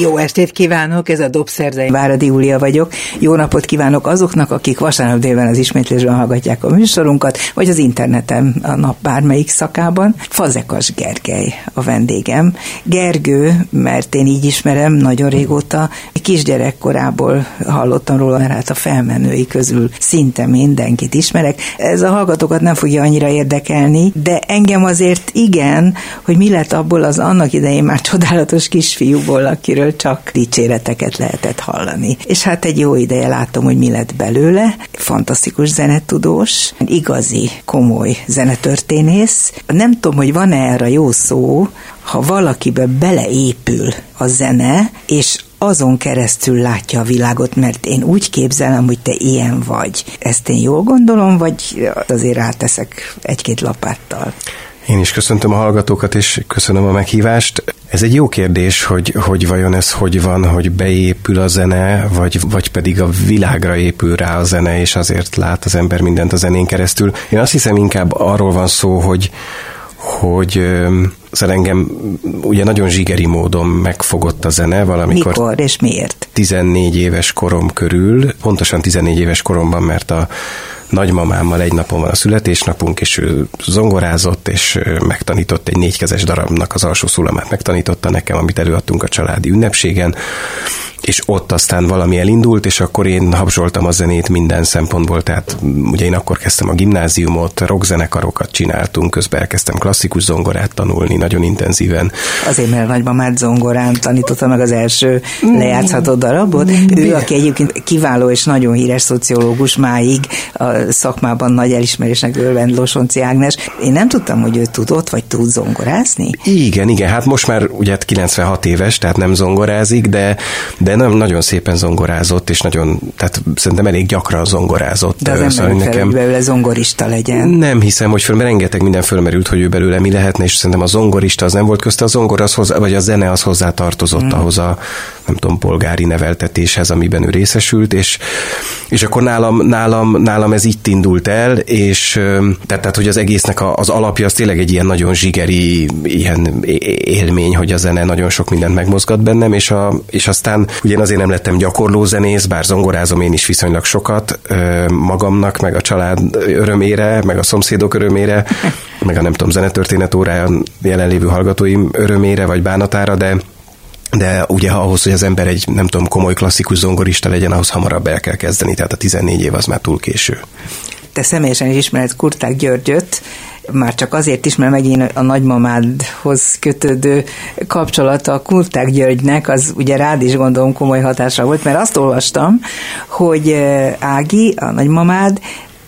Jó estét kívánok, ez a Dobszerdei Váradi Júlia vagyok. Jó napot kívánok azoknak, akik vasárnap délben az ismétlésben hallgatják a műsorunkat, vagy az interneten a nap bármelyik szakában. Fazekas Gergely a vendégem. Gergő, mert én így ismerem nagyon régóta, kisgyerekkorából hallottam róla, mert hát a felmenői közül szinte mindenkit ismerek. Ez a hallgatókat nem fogja annyira érdekelni, de engem azért igen, hogy mi lett abból az annak idején már csodálatos kisfiúból, akiről akiről csak dicséreteket lehetett hallani. És hát egy jó ideje látom, hogy mi lett belőle. Fantasztikus zenetudós, igazi, komoly zenetörténész. Nem tudom, hogy van-e erre jó szó, ha valakibe beleépül a zene, és azon keresztül látja a világot, mert én úgy képzelem, hogy te ilyen vagy. Ezt én jól gondolom, vagy azért ráteszek egy-két lapáttal? Én is köszöntöm a hallgatókat, és köszönöm a meghívást. Ez egy jó kérdés, hogy, hogy vajon ez hogy van, hogy beépül a zene, vagy, vagy pedig a világra épül rá a zene, és azért lát az ember mindent a zenén keresztül. Én azt hiszem inkább arról van szó, hogy, hogy szóval engem ugye nagyon zsigeri módon megfogott a zene valamikor. Mikor és miért? 14 éves korom körül, pontosan 14 éves koromban, mert a nagymamámmal egy napon van a születésnapunk, és ő zongorázott, és megtanított egy négykezes darabnak az alsó szólamát megtanította nekem, amit előadtunk a családi ünnepségen, és ott aztán valami elindult, és akkor én habzsoltam a zenét minden szempontból, tehát ugye én akkor kezdtem a gimnáziumot, rockzenekarokat csináltunk, közben elkezdtem klasszikus zongorát tanulni nagyon intenzíven. Azért, mert nagymamát zongorán tanította meg az első lejátszható darabot. Ő, aki egyébként kiváló és nagyon híres szociológus máig a szakmában nagy elismerésnek örvend Losonci Ágnes. Én nem tudtam, hogy ő tudott, vagy tud zongorázni. Igen, igen, hát most már ugye 96 éves, tehát nem zongorázik, de, de nem nagyon szépen zongorázott, és nagyon, tehát szerintem elég gyakran zongorázott. De az ember szóval nekem, hogy belőle zongorista legyen. Nem hiszem, hogy föl, mert rengeteg minden fölmerült, hogy ő belőle mi lehetne, és szerintem a zongorista az nem volt közte, a zongor az hozzá, vagy a zene az hozzá tartozott mm. ahhoz a, nem tudom, polgári neveltetéshez, amiben ő részesült, és, és akkor nálam, nálam, nálam ez itt indult el, és tehát, tehát hogy az egésznek a, az alapja az tényleg egy ilyen nagyon zsigeri ilyen élmény, hogy a zene nagyon sok mindent megmozgat bennem, és, a, és aztán én azért nem lettem gyakorló zenész, bár zongorázom én is viszonylag sokat magamnak, meg a család örömére, meg a szomszédok örömére, meg a nem tudom, zenetörténet óráján jelenlévő hallgatóim örömére vagy bánatára, de de ugye ahhoz, hogy az ember egy, nem tudom, komoly klasszikus zongorista legyen, ahhoz hamarabb el kell kezdeni, tehát a 14 év az már túl késő. Te személyesen is ismered Kurták Györgyöt, már csak azért is, mert megint a nagymamádhoz kötődő kapcsolata a Kurták Györgynek, az ugye rád is gondolom komoly hatása volt, mert azt olvastam, hogy eh, Ági, a nagymamád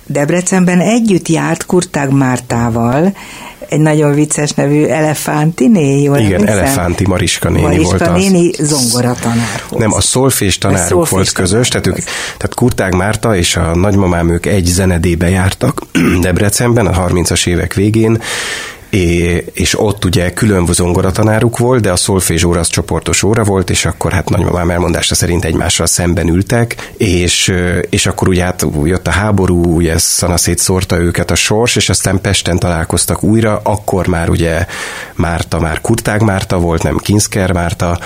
Debrecenben együtt járt Kurták Mártával, egy nagyon vicces nevű Elefántiné, jól Igen, emlékszem? Elefánti Mariska néni Mariska volt az. néni zongoratanár Nem, a szolfés tanáruk szolfés volt közös, tehát, ők, tehát Kurtág Márta és a nagymamám ők egy zenedébe jártak Debrecenben a 30-as évek végén, és ott ugye külön zongoratanáruk volt, de a szolfés óra az csoportos óra volt, és akkor hát nagymamám elmondása szerint egymással szemben ültek, és, és akkor ugye hát jött a háború, ugye szanaszét szórta őket a sors, és aztán Pesten találkoztak újra, akkor már ugye Márta már Kurtág Márta volt, nem Kinszker Márta,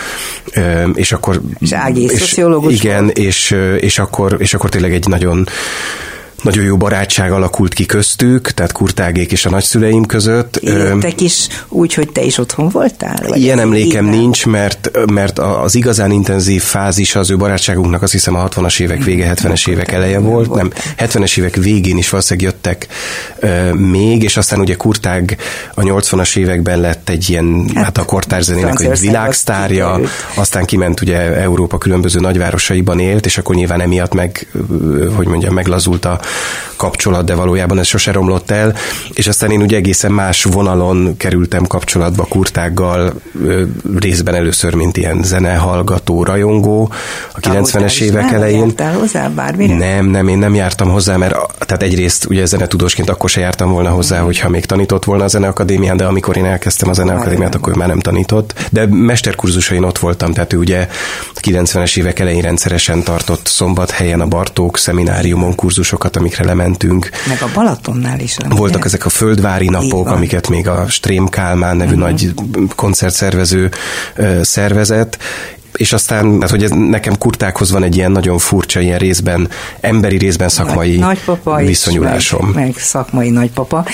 és akkor... És Ági és, Igen, és, és, akkor, és akkor tényleg egy nagyon nagyon jó barátság alakult ki köztük, tehát Kurtágék és a nagyszüleim között. Éltek is úgy, hogy te is otthon voltál? Vagy ilyen emlékem igen? nincs, mert, mert az igazán intenzív fázis az ő barátságunknak azt hiszem a 60-as évek vége, 70-es évek eleje volt. Nem, 70-es évek végén is valószínűleg jöttek még, és aztán ugye Kurtág a 80-as években lett egy ilyen, hát, hát a kortárzenének egy világsztárja, aztán kiment ugye Európa különböző nagyvárosaiban élt, és akkor nyilván emiatt meg, hogy mondjam, meglazult a kapcsolat, de valójában ez sose romlott el, és aztán én ugye egészen más vonalon kerültem kapcsolatba kurtággal, részben először, mint ilyen zenehallgató, rajongó, a 90-es évek elején. hozzá bármire? Nem, nem, én nem jártam hozzá, mert tehát egyrészt ugye zenetudósként akkor se jártam volna hozzá, hogyha még tanított volna a zeneakadémián, de amikor én elkezdtem a zeneakadémiát, akkor már nem tanított. De mesterkurzusain ott voltam, tehát ő ugye a 90-es évek elején rendszeresen tartott szombathelyen a Bartók szemináriumon kurzusokat, amikre lementünk. Meg a Balatonnál is. Voltak ugye? ezek a földvári napok, amiket még a Strém Kálmán nevű uh-huh. nagy koncertszervező szervezett, és aztán, hát hogy ez nekem kurtákhoz van egy ilyen nagyon furcsa, ilyen részben, emberi részben szakmai nagypapa viszonyulásom. Meg, meg szakmai nagypapa.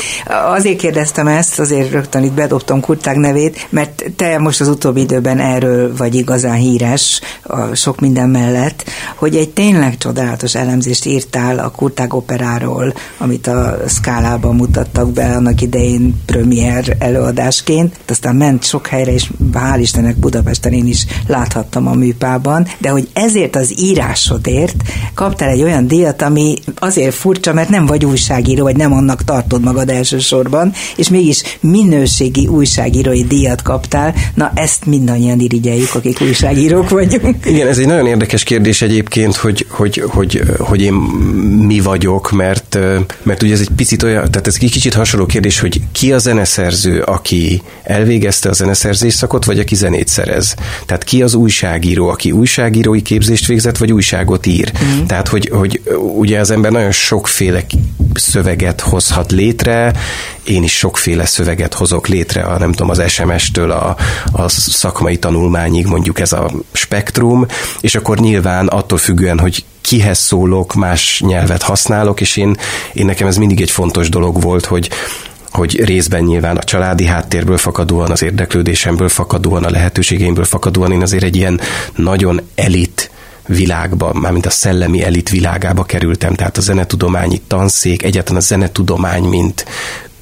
Azért kérdeztem ezt, azért rögtön itt bedobtam kurták nevét, mert te most az utóbbi időben erről vagy igazán híres, a sok minden mellett, hogy egy tényleg csodálatos elemzést írtál a kurták operáról, amit a szkálában mutattak be annak idején premier előadásként, aztán ment sok helyre, és hál' Istennek Budapesten én is láthattam hallgattam a műpában, de hogy ezért az írásodért kaptál egy olyan díjat, ami azért furcsa, mert nem vagy újságíró, vagy nem annak tartod magad elsősorban, és mégis minőségi újságírói díjat kaptál. Na, ezt mindannyian irigyeljük, akik újságírók vagyunk. Igen, ez egy nagyon érdekes kérdés egyébként, hogy, hogy, hogy, hogy én mi vagyok, mert, mert ugye ez egy picit olyan, tehát ez egy kicsit hasonló kérdés, hogy ki a zeneszerző, aki elvégezte a zeneszerzés szakot, vagy aki zenét szerez. Tehát ki az újságíró, újságíró, aki újságírói képzést végzett, vagy újságot ír. Mm. Tehát, hogy, hogy ugye az ember nagyon sokféle szöveget hozhat létre, én is sokféle szöveget hozok létre, a, nem tudom, az SMS-től a, a szakmai tanulmányig mondjuk ez a spektrum, és akkor nyilván attól függően, hogy kihez szólok, más nyelvet használok, és én, én nekem ez mindig egy fontos dolog volt, hogy, hogy részben nyilván a családi háttérből fakadóan, az érdeklődésemből fakadóan, a lehetőségeimből fakadóan én azért egy ilyen nagyon elit világba, mármint a szellemi elit világába kerültem, tehát a zenetudományi tanszék, egyáltalán a zenetudomány, mint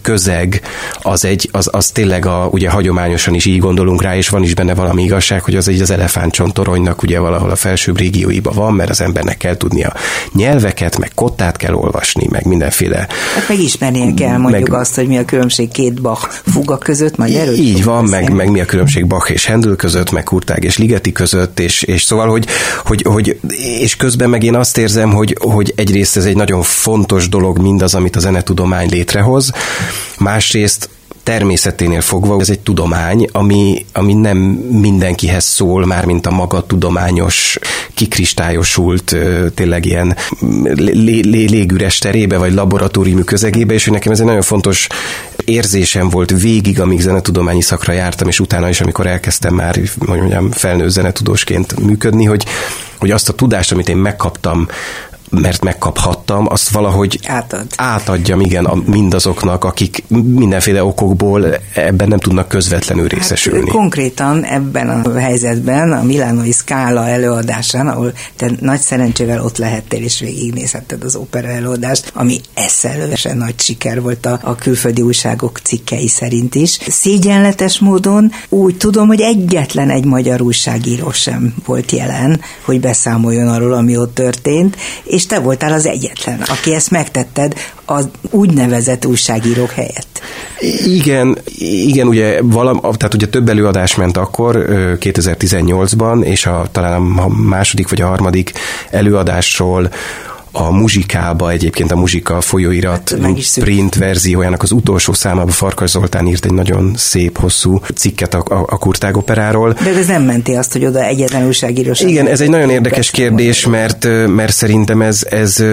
közeg, az, egy, az, az tényleg a, ugye hagyományosan is így gondolunk rá, és van is benne valami igazság, hogy az egy az elefántcsontoronynak ugye valahol a felsőbb régióiba van, mert az embernek kell tudnia nyelveket, meg kottát kell olvasni, meg mindenféle. Hát meg ismernie kell mondjuk meg, azt, hogy mi a különbség két Bach fuga között, majd erről Így van, meg, meg, mi a különbség Bach és Handel között, meg Kurtág és Ligeti között, és, és szóval, hogy, hogy, hogy, és közben meg én azt érzem, hogy, hogy egyrészt ez egy nagyon fontos dolog mindaz, amit a zenetudomány létrehoz, Másrészt természeténél fogva ez egy tudomány, ami, ami nem mindenkihez szól, már mint a maga tudományos, kikristályosult, tényleg ilyen lé, lé, légüres terébe, vagy laboratóriumi közegébe, és hogy nekem ez egy nagyon fontos érzésem volt végig, amíg zenetudományi szakra jártam, és utána is, amikor elkezdtem már, hogy mondjam, felnő zenetudósként működni, hogy, hogy azt a tudást, amit én megkaptam mert megkaphattam, azt valahogy Átad. átadjam, igen, a, mindazoknak, akik mindenféle okokból ebben nem tudnak közvetlenül hát, részesülni. Hát, konkrétan ebben a helyzetben, a Milánoi Skála előadásán, ahol te nagy szerencsével ott lehettél és végignézhetted az opera előadást, ami eszelősen nagy siker volt a, a külföldi újságok cikkei szerint is. Szégyenletes módon úgy tudom, hogy egyetlen egy magyar újságíró sem volt jelen, hogy beszámoljon arról, ami ott történt, és te voltál az egyetlen, aki ezt megtetted az úgynevezett újságírók helyett. Igen, igen, ugye valam, tehát ugye több előadás ment akkor 2018-ban, és a, talán a második vagy a harmadik előadásról a muzsikába, egyébként a muzsika folyóirat hát, print verziójának az utolsó számába Farkas Zoltán írt egy nagyon szép, hosszú cikket a, a, a Kurtág operáról. De ez nem menti azt, hogy oda egyetlen újságírós. Igen, ez egy nagyon érdekes kérdés, mert, mert szerintem ez, ez,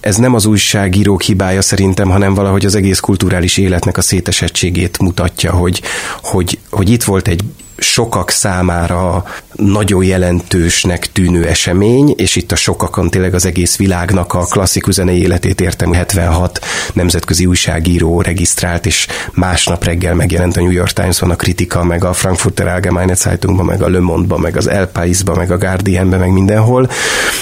ez nem az újságírók hibája szerintem, hanem valahogy az egész kulturális életnek a szétesettségét mutatja, hogy, hogy, hogy itt volt egy sokak számára nagyon jelentősnek tűnő esemény, és itt a sokakon tényleg az egész világnak a klasszikus zenei életét értem 76 nemzetközi újságíró regisztrált, és másnap reggel megjelent a New York Times-ban a kritika, meg a Frankfurter Allgemeine Zeitungban, meg a Le Monde-ban, meg az El País-ban, meg a Guardian-ben, meg mindenhol,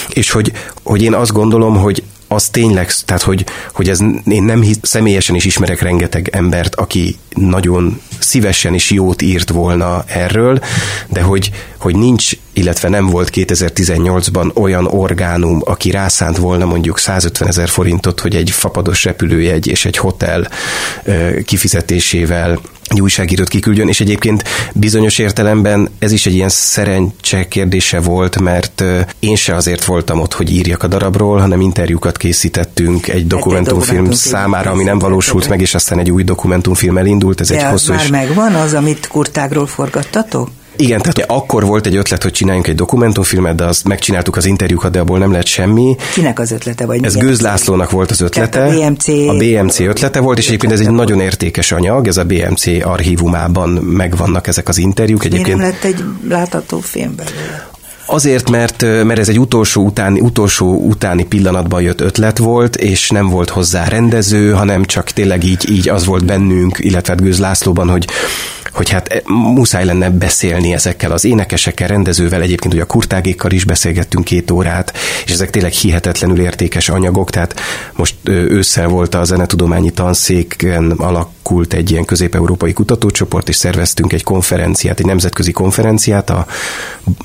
és hogy, hogy én azt gondolom, hogy az tényleg, tehát hogy, hogy ez én nem hisz, személyesen is ismerek rengeteg embert, aki nagyon szívesen is jót írt volna erről, de hogy, hogy nincs, illetve nem volt 2018-ban olyan orgánum, aki rászánt volna mondjuk 150 ezer forintot, hogy egy fapados repülőjegy és egy hotel kifizetésével egy újságírót kiküldjön, és egyébként bizonyos értelemben ez is egy ilyen szerencse kérdése volt, mert én se azért voltam ott, hogy írjak a darabról, hanem interjúkat készítettünk egy dokumentumfilm egy számára, ami nem valósult meg, és aztán egy új dokumentumfilm elindult. Ez De egy hosszú már és... megvan az, amit kurtágról forgattatok? Igen, tehát akkor volt egy ötlet, hogy csináljunk egy dokumentumfilmet, de azt megcsináltuk az interjúkat, de abból nem lett semmi. Kinek az ötlete? Vagy ez Gőz Lászlónak volt az ötlete. a BMC, a BMC ötlete volt, és egyébként ez egy nagyon értékes anyag, ez a BMC archívumában megvannak ezek az interjúk. Egyébként nem lett egy látható film belőle? Azért, mert, mert ez egy utolsó utáni, utolsó utáni pillanatban jött ötlet volt, és nem volt hozzá rendező, hanem csak tényleg így, így az volt bennünk, illetve hát Gőz Lászlóban, hogy hogy hát e, muszáj lenne beszélni ezekkel az énekesekkel, rendezővel, egyébként ugye a kurtágékkal is beszélgettünk két órát, és ezek tényleg hihetetlenül értékes anyagok, tehát most ősszel volt a zenetudományi tanszéken alakult egy ilyen közép-európai kutatócsoport, és szerveztünk egy konferenciát, egy nemzetközi konferenciát a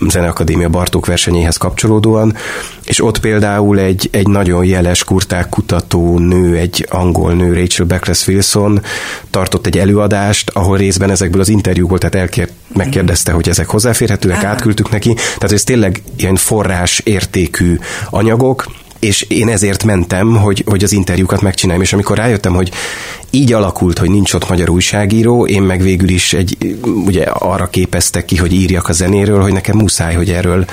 Zeneakadémia Bartók versenyéhez kapcsolódóan, és ott például egy, egy nagyon jeles kurták kutató nő, egy angol nő, Rachel Beckless Wilson tartott egy előadást, ahol részben ezekből az interjúkból, tehát elkért, megkérdezte, hogy ezek hozzáférhetőek, átküldtük neki, tehát ez tényleg ilyen forrás értékű anyagok, és én ezért mentem, hogy, hogy az interjúkat megcsináljam, és amikor rájöttem, hogy így alakult, hogy nincs ott magyar újságíró, én meg végül is egy, ugye arra képeztek ki, hogy írjak a zenéről, hogy nekem muszáj, hogy erről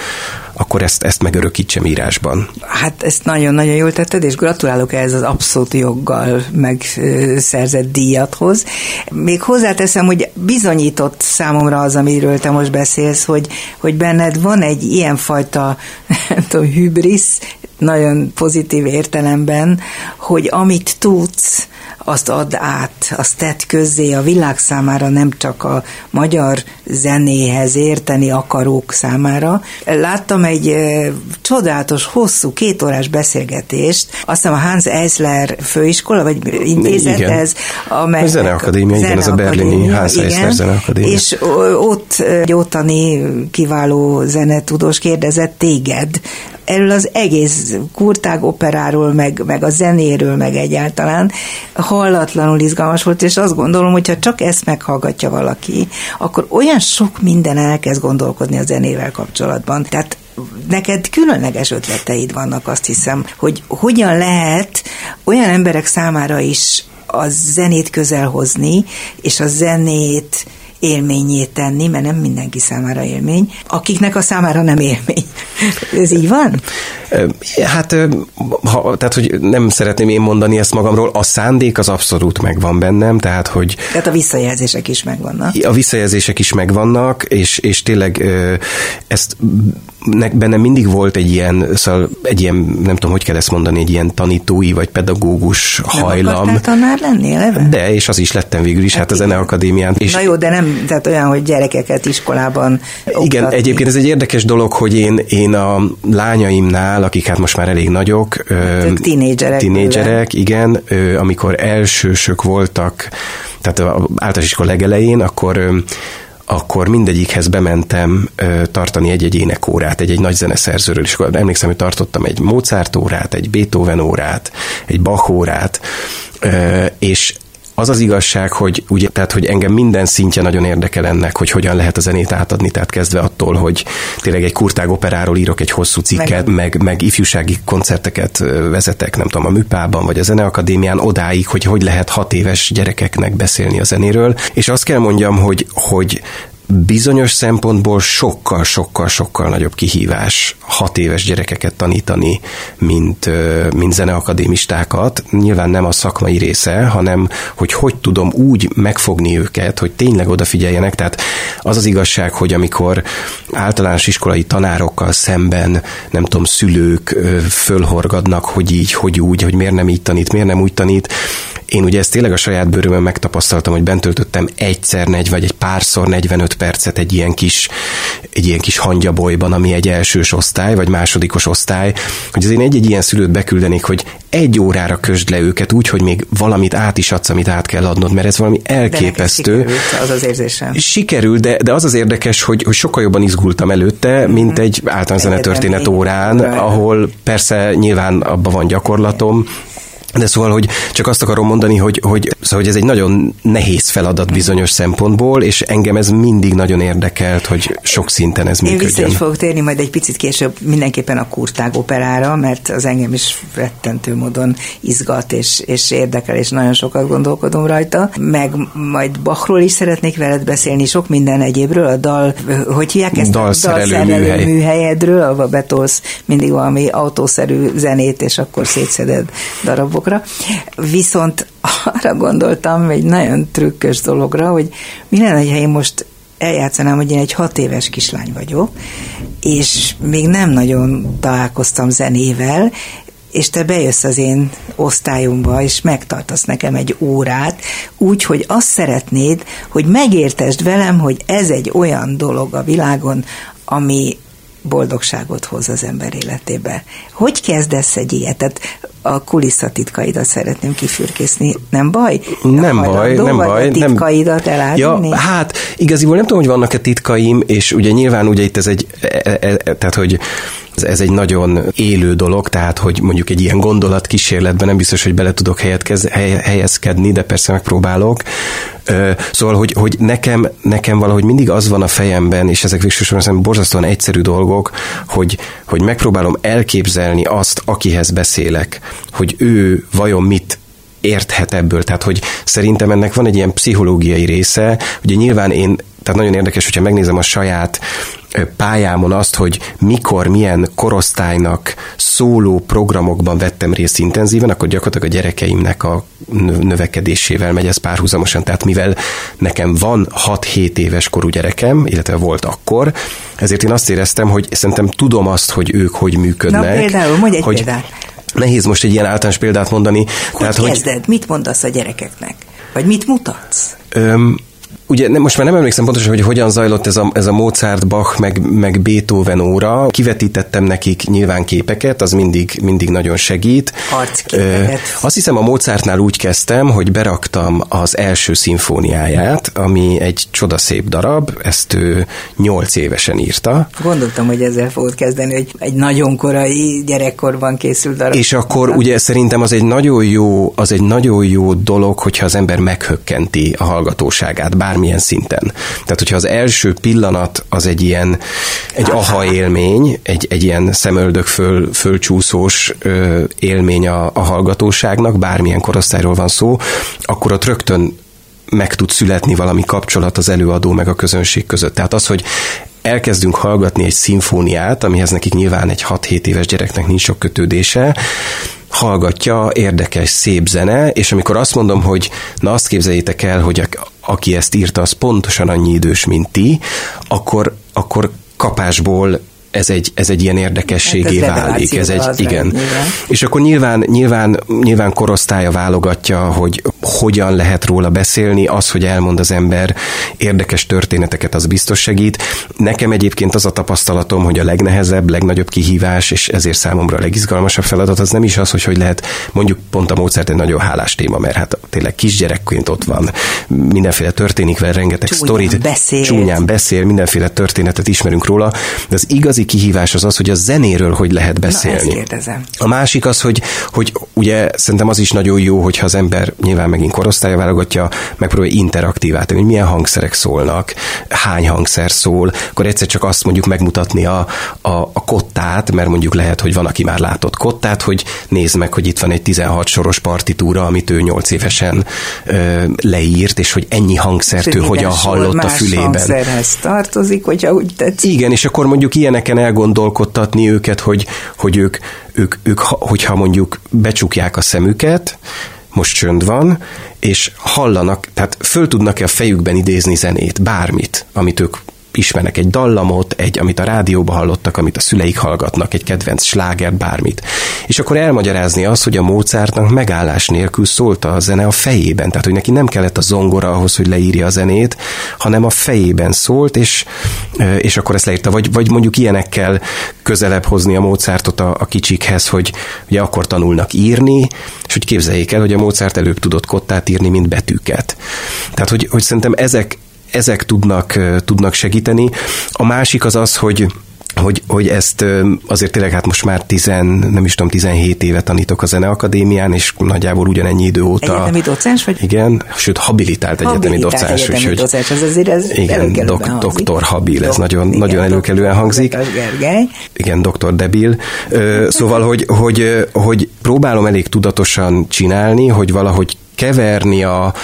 akkor ezt, ezt megörökítsem írásban. Hát ezt nagyon-nagyon jól tetted, és gratulálok ehhez az abszolút joggal megszerzett díjathoz. Még hozzáteszem, hogy bizonyított számomra az, amiről te most beszélsz, hogy, hogy benned van egy ilyenfajta, nem tudom, hübrisz, nagyon pozitív értelemben, hogy amit tudsz, azt add át, azt tett közzé a világ számára, nem csak a magyar zenéhez érteni akarók számára. Láttam egy e, csodálatos, hosszú, kétórás beszélgetést, azt hiszem a Hans Eisler főiskola, vagy intézet igen. ez, amely... A Zeneakadémia, igen, ez a berlini Hans igen, Eisler Zeneakadémia. És ott egy ottani kiváló zenetudós kérdezett téged, erről az egész kurtág operáról, meg, meg a zenéről, meg egyáltalán hallatlanul izgalmas volt, és azt gondolom, hogyha csak ezt meghallgatja valaki, akkor olyan sok minden elkezd gondolkodni a zenével kapcsolatban. Tehát neked különleges ötleteid vannak, azt hiszem, hogy hogyan lehet olyan emberek számára is a zenét közel hozni, és a zenét élményét tenni, mert nem mindenki számára élmény, akiknek a számára nem élmény. Ez így van? Hát, ha, tehát, hogy nem szeretném én mondani ezt magamról, a szándék az abszolút megvan bennem, tehát, hogy... Tehát a visszajelzések is megvannak. A visszajelzések is megvannak, és, és tényleg ezt bennem mindig volt egy ilyen, szóval egy ilyen, nem tudom, hogy kell ezt mondani, egy ilyen tanítói vagy pedagógus nem hajlam. Nem tanár lenni eleve? De, és az is lettem végül is, hát, hát a Zeneakadémián. És Na jó, de nem, tehát olyan, hogy gyerekeket iskolában oktatni. Igen, egyébként ez egy érdekes dolog, hogy én, én a lányaimnál, akik hát most már elég nagyok, hát tínédzserek. Tínédzserek, igen, amikor elsősök voltak, tehát általános iskola legelején, akkor akkor mindegyikhez bementem tartani egy-egy énekórát, egy-egy nagy zeneszerzőről, akkor emlékszem, hogy tartottam egy Mozart órát, egy Beethoven órát, egy Bach órát, és az az igazság, hogy ugye, tehát, hogy engem minden szintje nagyon érdekel ennek, hogy hogyan lehet a zenét átadni, tehát kezdve attól, hogy tényleg egy kurtág operáról írok egy hosszú cikket, meg, meg, meg ifjúsági koncerteket vezetek, nem tudom, a Műpában vagy a Zeneakadémián, odáig, hogy hogy lehet hat éves gyerekeknek beszélni a zenéről. És azt kell mondjam, hogy, hogy bizonyos szempontból sokkal, sokkal, sokkal nagyobb kihívás hat éves gyerekeket tanítani, mint, mint zeneakadémistákat. Nyilván nem a szakmai része, hanem hogy hogy tudom úgy megfogni őket, hogy tényleg odafigyeljenek. Tehát az az igazság, hogy amikor általános iskolai tanárokkal szemben, nem tudom, szülők fölhorgadnak, hogy így, hogy úgy, hogy miért nem így tanít, miért nem úgy tanít, én ugye ezt tényleg a saját bőrömön megtapasztaltam, hogy bent töltöttem egyszer, negy vagy egy párszor 45 percet egy ilyen kis, egy ilyen kis hangyabolyban, ami egy elsős osztály, vagy másodikos osztály, hogy az én egy-egy ilyen szülőt beküldenék, hogy egy órára közd le őket úgy, hogy még valamit át is adsz, amit át kell adnod, mert ez valami elképesztő. De az az érzésem. Sikerül, de, de az az érdekes, hogy, hogy sokkal jobban izgultam előtte, mint mhm. egy általános zenetörténet órán, ahol persze nyilván abban van gyakorlatom, de szóval, hogy csak azt akarom mondani, hogy, hogy, szóval, hogy ez egy nagyon nehéz feladat bizonyos szempontból, és engem ez mindig nagyon érdekelt, hogy sok szinten ez működjön. Én vissza is fogok térni majd egy picit később mindenképpen a kurtág operára, mert az engem is rettentő módon izgat és, és érdekel, és nagyon sokat gondolkodom rajta. Meg majd Bachról is szeretnék veled beszélni, sok minden egyébről, a dal, hogy hívják ezt? Dalszerelő, dalszerelő műhely. műhelyedről, ahol betolsz mindig valami autószerű zenét, és akkor szétszeded darabok dolgokra. Viszont arra gondoltam, egy nagyon trükkös dologra, hogy mi lenne, ha én most eljátszanám, hogy én egy hat éves kislány vagyok, és még nem nagyon találkoztam zenével, és te bejössz az én osztályomba, és megtartasz nekem egy órát, úgy, hogy azt szeretnéd, hogy megértesd velem, hogy ez egy olyan dolog a világon, ami boldogságot hoz az ember életébe. Hogy kezdesz egy ilyet? Tehát a kulisszatitkaidat szeretném kifürkészni. Nem baj? Nem baj, nem baj. A titkaidat elárulni? Ja, hát igaziból nem tudom, hogy vannak-e titkaim, és ugye nyilván ugye itt ez egy, e, e, e, tehát hogy ez egy nagyon élő dolog, tehát hogy mondjuk egy ilyen gondolat kísérletben nem biztos, hogy bele tudok helyezkedni, de persze megpróbálok. Szóval, hogy, hogy nekem, nekem valahogy mindig az van a fejemben, és ezek végsősorban szerintem borzasztóan egyszerű dolgok, hogy, hogy megpróbálom elképzelni azt, akihez beszélek, hogy ő vajon mit érthet ebből. Tehát, hogy szerintem ennek van egy ilyen pszichológiai része. Ugye nyilván én tehát nagyon érdekes, hogyha megnézem a saját pályámon azt, hogy mikor, milyen korosztálynak szóló programokban vettem részt intenzíven, akkor gyakorlatilag a gyerekeimnek a növekedésével megy ez párhuzamosan. Tehát mivel nekem van 6-7 éves korú gyerekem, illetve volt akkor, ezért én azt éreztem, hogy szerintem tudom azt, hogy ők hogy működnek. Na például, mondj egy hogy példát. Nehéz most egy ilyen általános példát mondani. Hogy Tehát, kezded? Hogy... Mit mondasz a gyerekeknek? Vagy mit mutatsz? Öm, ugye nem, most már nem emlékszem pontosan, hogy hogyan zajlott ez a, ez a Mozart, Bach, meg, meg Beethoven óra. Kivetítettem nekik nyilván képeket, az mindig, mindig nagyon segít. Arcképeket. Azt hiszem a Mozartnál úgy kezdtem, hogy beraktam az első szimfóniáját, ami egy csodaszép darab, ezt ő nyolc évesen írta. Gondoltam, hogy ezzel fogod kezdeni, hogy egy nagyon korai gyerekkorban készült darab. És akkor ugye szerintem az egy nagyon jó, az egy nagyon jó dolog, hogyha az ember meghökkenti a hallgatóságát, bár bármilyen szinten. Tehát, hogyha az első pillanat az egy ilyen, egy aha élmény, egy, egy ilyen szemöldök föl, fölcsúszós ö, élmény a, a hallgatóságnak, bármilyen korosztályról van szó, akkor ott rögtön meg tud születni valami kapcsolat az előadó meg a közönség között. Tehát az, hogy elkezdünk hallgatni egy szimfóniát, amihez nekik nyilván egy 6-7 éves gyereknek nincs sok kötődése, hallgatja, érdekes, szép zene, és amikor azt mondom, hogy na azt képzeljétek el, hogy a, aki ezt írta, az pontosan annyi idős, mint ti, akkor, akkor kapásból ez egy, ez egy ilyen érdekességé hát ez válik. Ez egy, igen. Nyilván. És akkor nyilván, nyilván, nyilván korosztálya válogatja, hogy hogyan lehet róla beszélni, az, hogy elmond az ember érdekes történeteket, az biztos segít. Nekem egyébként az a tapasztalatom, hogy a legnehezebb, legnagyobb kihívás, és ezért számomra a legizgalmasabb feladat, az nem is az, hogy hogy lehet, mondjuk pont a módszert egy nagyon hálás téma, mert hát tényleg kisgyerekként ott van, mindenféle történik vele, rengeteg csúnyán sztorit, beszél. csúnyán beszél, mindenféle történetet ismerünk róla, de az igazi kihívás az az, hogy a zenéről hogy lehet beszélni. Na, a másik az, hogy, hogy ugye szerintem az is nagyon jó, hogyha az ember nyilván megint korosztálya válogatja, megpróbálja interaktívá tenni, hogy milyen hangszerek szólnak, hány hangszer szól, akkor egyszer csak azt mondjuk megmutatni a, a, a kottát, mert mondjuk lehet, hogy van, aki már látott kottát, hogy nézd meg, hogy itt van egy 16 soros partitúra, amit ő 8 évesen ö, leírt, és hogy ennyi hangszert ő hogyan hallott a fülében. hangszerhez tartozik, hogyha úgy tetszik. Igen, és akkor mondjuk ilyeneken elgondolkodtatni őket, hogy, hogy ők, ők, ők, hogyha mondjuk becsukják a szemüket, most csönd van, és hallanak, tehát föl tudnak-e a fejükben idézni zenét, bármit, amit ők ismernek egy dallamot, egy, amit a rádióban hallottak, amit a szüleik hallgatnak, egy kedvenc slágert, bármit. És akkor elmagyarázni azt, hogy a Mozartnak megállás nélkül szólt a zene a fejében, tehát hogy neki nem kellett a zongora ahhoz, hogy leírja a zenét, hanem a fejében szólt, és, és akkor ezt leírta. Vagy, vagy mondjuk ilyenekkel közelebb hozni a Mozartot a, a kicsikhez, hogy ugye akkor tanulnak írni, és hogy képzeljék el, hogy a Mozart előbb tudott kottát írni, mint betűket. Tehát, hogy, hogy szerintem ezek, ezek tudnak, tudnak segíteni. A másik az az, hogy hogy, hogy ezt azért tényleg hát most már tizen, nem is tudom, 17 éve tanítok a Zeneakadémián, és nagyjából ugyanennyi idő óta... Egyetemi docens vagy? Igen, sőt, habilitált, habilitált egyetemi docens. Egyetemi úgyhogy, docens, ez azért ez Igen, dok, doktor Habil, ez nagyon, igen, nagyon előkelően hangzik. Gergely. Igen, doktor Debil. Szóval, hogy, hogy, hogy próbálom elég tudatosan csinálni, hogy valahogy keverni a,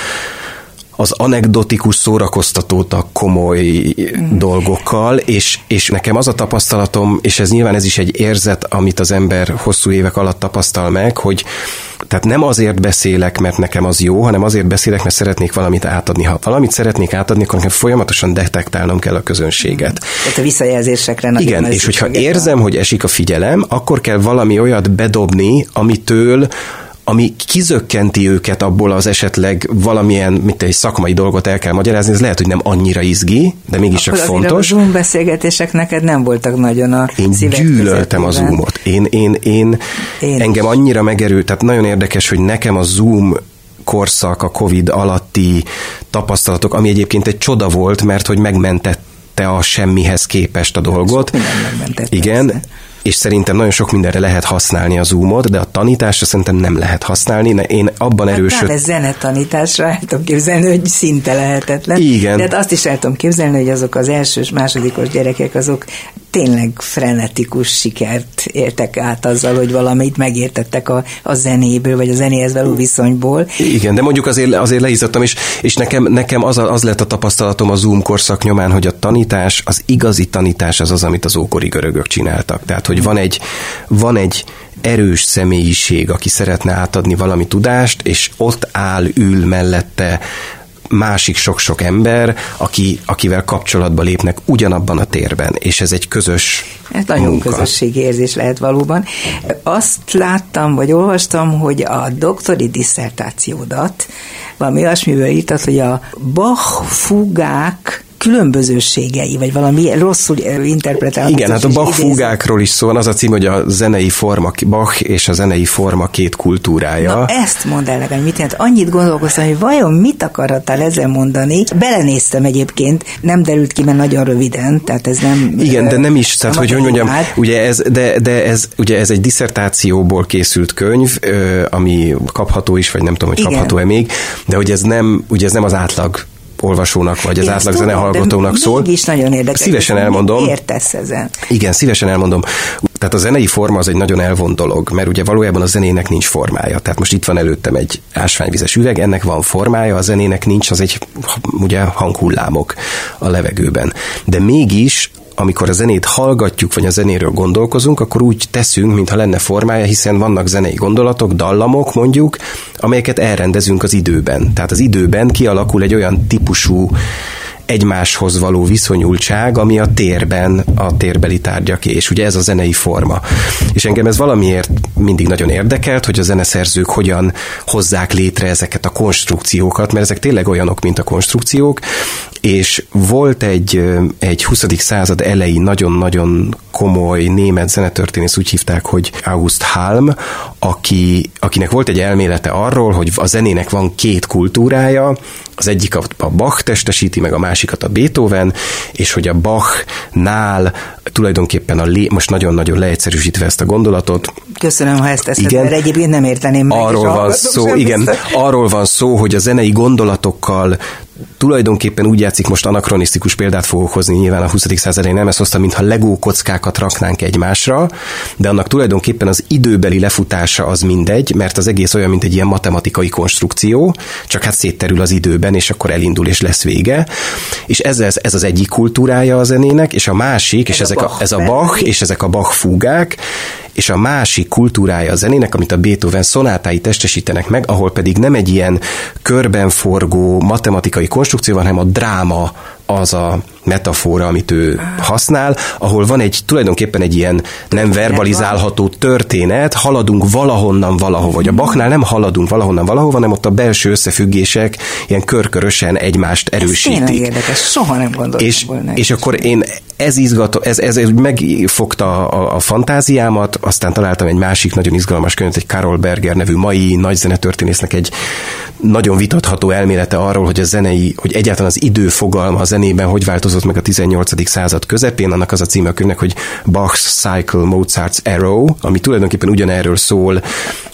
az anekdotikus szórakoztatót a komoly mm. dolgokkal, és, és nekem az a tapasztalatom, és ez nyilván ez is egy érzet, amit az ember hosszú évek alatt tapasztal meg, hogy tehát nem azért beszélek, mert nekem az jó, hanem azért beszélek, mert szeretnék valamit átadni. Ha valamit szeretnék átadni, akkor nekem folyamatosan detektálnom kell a közönséget. Tehát a visszajelzésekre Igen, és hogyha érzem, hogy esik a figyelem, akkor kell valami olyat bedobni, amitől ami kizökkenti őket abból az esetleg valamilyen, mint egy szakmai dolgot el kell magyarázni, ez lehet, hogy nem annyira izgi, de mégis csak fontos. A Zoom beszélgetések neked nem voltak nagyon a Én gyűlöltem a Zoomot. Én, én, én, én engem annyira megerült, tehát nagyon érdekes, hogy nekem a Zoom korszak, a Covid alatti tapasztalatok, ami egyébként egy csoda volt, mert hogy megmentette a semmihez képest a dolgot. Igen, persze és szerintem nagyon sok mindenre lehet használni a Zoomot, de a tanításra szerintem nem lehet használni. Én abban hát erősöd... Hát zene tanításra el tudom képzelni, hogy szinte lehetetlen. Igen. De hát azt is el tudom képzelni, hogy azok az elsős, másodikos gyerekek, azok tényleg frenetikus sikert értek át azzal, hogy valamit megértettek a, a zenéből, vagy a zenéhez való viszonyból. Igen, de mondjuk azért, azért leizottam, és, és nekem, nekem az, az lett a tapasztalatom a Zoom korszak nyomán, hogy a tanítás, az igazi tanítás az az, amit az ókori görögök csináltak. Tehát, hogy van egy, van egy erős személyiség, aki szeretne átadni valami tudást, és ott áll, ül mellette másik sok-sok ember, aki, akivel kapcsolatba lépnek ugyanabban a térben, és ez egy közös Ez nagyon munka. közösségi érzés lehet valóban. Azt láttam, vagy olvastam, hogy a doktori disszertációdat valami olyasmiből írtad, hogy a Bach fugák különbözőségei, vagy valami rosszul interpretálható. Igen, hát a Bach fúgákról is szól, az a cím, hogy a zenei forma, Bach és a zenei forma két kultúrája. Na ezt mondd el nekem, mit jelent? Annyit gondolkoztam, hogy vajon mit akartál ezzel mondani. Belenéztem egyébként, nem derült ki, mert nagyon röviden, tehát ez nem... Igen, de nem is, tehát hogy, hogy mondjam, ugye ez, de, de ez, ugye ez egy diszertációból készült könyv, ami kapható is, vagy nem tudom, hogy kapható-e még, de hogy ez nem, ugye ez nem az átlag olvasónak, vagy az átlag zenehallgatónak szól. Mégis nagyon érdekes. Szívesen elmondom. Értesz ezen. Igen, szívesen elmondom. Tehát a zenei forma az egy nagyon elvont dolog, mert ugye valójában a zenének nincs formája. Tehát most itt van előttem egy ásványvizes üveg, ennek van formája, a zenének nincs, az egy ugye hanghullámok a levegőben. De mégis amikor a zenét hallgatjuk, vagy a zenéről gondolkozunk, akkor úgy teszünk, mintha lenne formája, hiszen vannak zenei gondolatok, dallamok mondjuk, amelyeket elrendezünk az időben. Tehát az időben kialakul egy olyan típusú egymáshoz való viszonyultság, ami a térben a térbeli tárgyaké, és ugye ez a zenei forma. És engem ez valamiért mindig nagyon érdekelt, hogy a zeneszerzők hogyan hozzák létre ezeket a konstrukciókat, mert ezek tényleg olyanok, mint a konstrukciók, és volt egy, egy 20. század elejé nagyon-nagyon komoly német zenetörténész, úgy hívták, hogy August Halm, aki, akinek volt egy elmélete arról, hogy a zenének van két kultúrája, az egyik a Bach testesíti, meg a másikat a Beethoven, és hogy a Bach-nál tulajdonképpen a lé, most nagyon-nagyon leegyszerűsítve ezt a gondolatot. Köszönöm, ha ezt teszed, igen, mert egyébként nem érteném meg. Arról van szó, igen, arról van szó, hogy a zenei gondolatokkal tulajdonképpen úgy játszik, most anakronisztikus példát fogok hozni, nyilván a 20. század nem ezt hoztam, mintha legó kockákat raknánk egymásra, de annak tulajdonképpen az időbeli lefutása az mindegy, mert az egész olyan, mint egy ilyen matematikai konstrukció, csak hát szétterül az időben, és akkor elindul, és lesz vége. És ez, ez, ez az egyik kultúrája a zenének, és a másik, ez és a ezek a, ez a Bach, és ezek a Bach fúgák, és a másik kultúrája a zenének, amit a Beethoven szonátái testesítenek meg, ahol pedig nem egy ilyen körben forgó matematikai konstrukció van, hanem a dráma az a metafora, amit ő használ, ahol van egy tulajdonképpen egy ilyen nem verbalizálható történet, haladunk valahonnan valahova, vagy a Bachnál nem haladunk valahonnan valahova, hanem ott a belső összefüggések ilyen körkörösen egymást erősítik. Ez érdekes, soha nem gondoltam és, volna. És akkor én ez izgató, ez, ez, ez megfogta a, a fantáziámat, aztán találtam egy másik nagyon izgalmas könyvet, egy Karol Berger nevű mai nagy zenetörténésznek egy nagyon vitatható elmélete arról, hogy a zenei, hogy egyáltalán az idő fogalma a zenében hogy változott meg a 18. század közepén, annak az a címe a könyvnek, hogy Bach's Cycle, Mozart's Arrow, ami tulajdonképpen ugyanerről szól,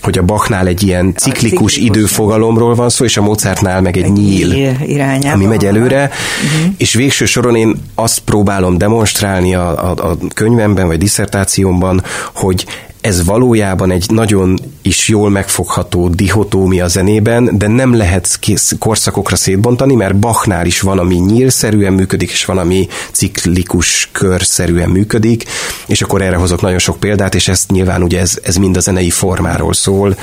hogy a Bachnál egy ilyen ciklikus, ciklikus időfogalomról van szó, és a Mozartnál meg egy, egy nyíl, irányába. ami megy előre, uh-huh. és végső soron én azt próbálom demonstrálni a, a, a könyvemben, vagy diszertációmban, hogy ez valójában egy nagyon is jól megfogható dihotómia zenében, de nem lehet korszakokra szétbontani, mert Bachnál is van, ami nyílszerűen működik, és van, ami ciklikus körszerűen működik, és akkor erre hozok nagyon sok példát, és ezt nyilván ugye ez, ez mind a zenei formáról szól,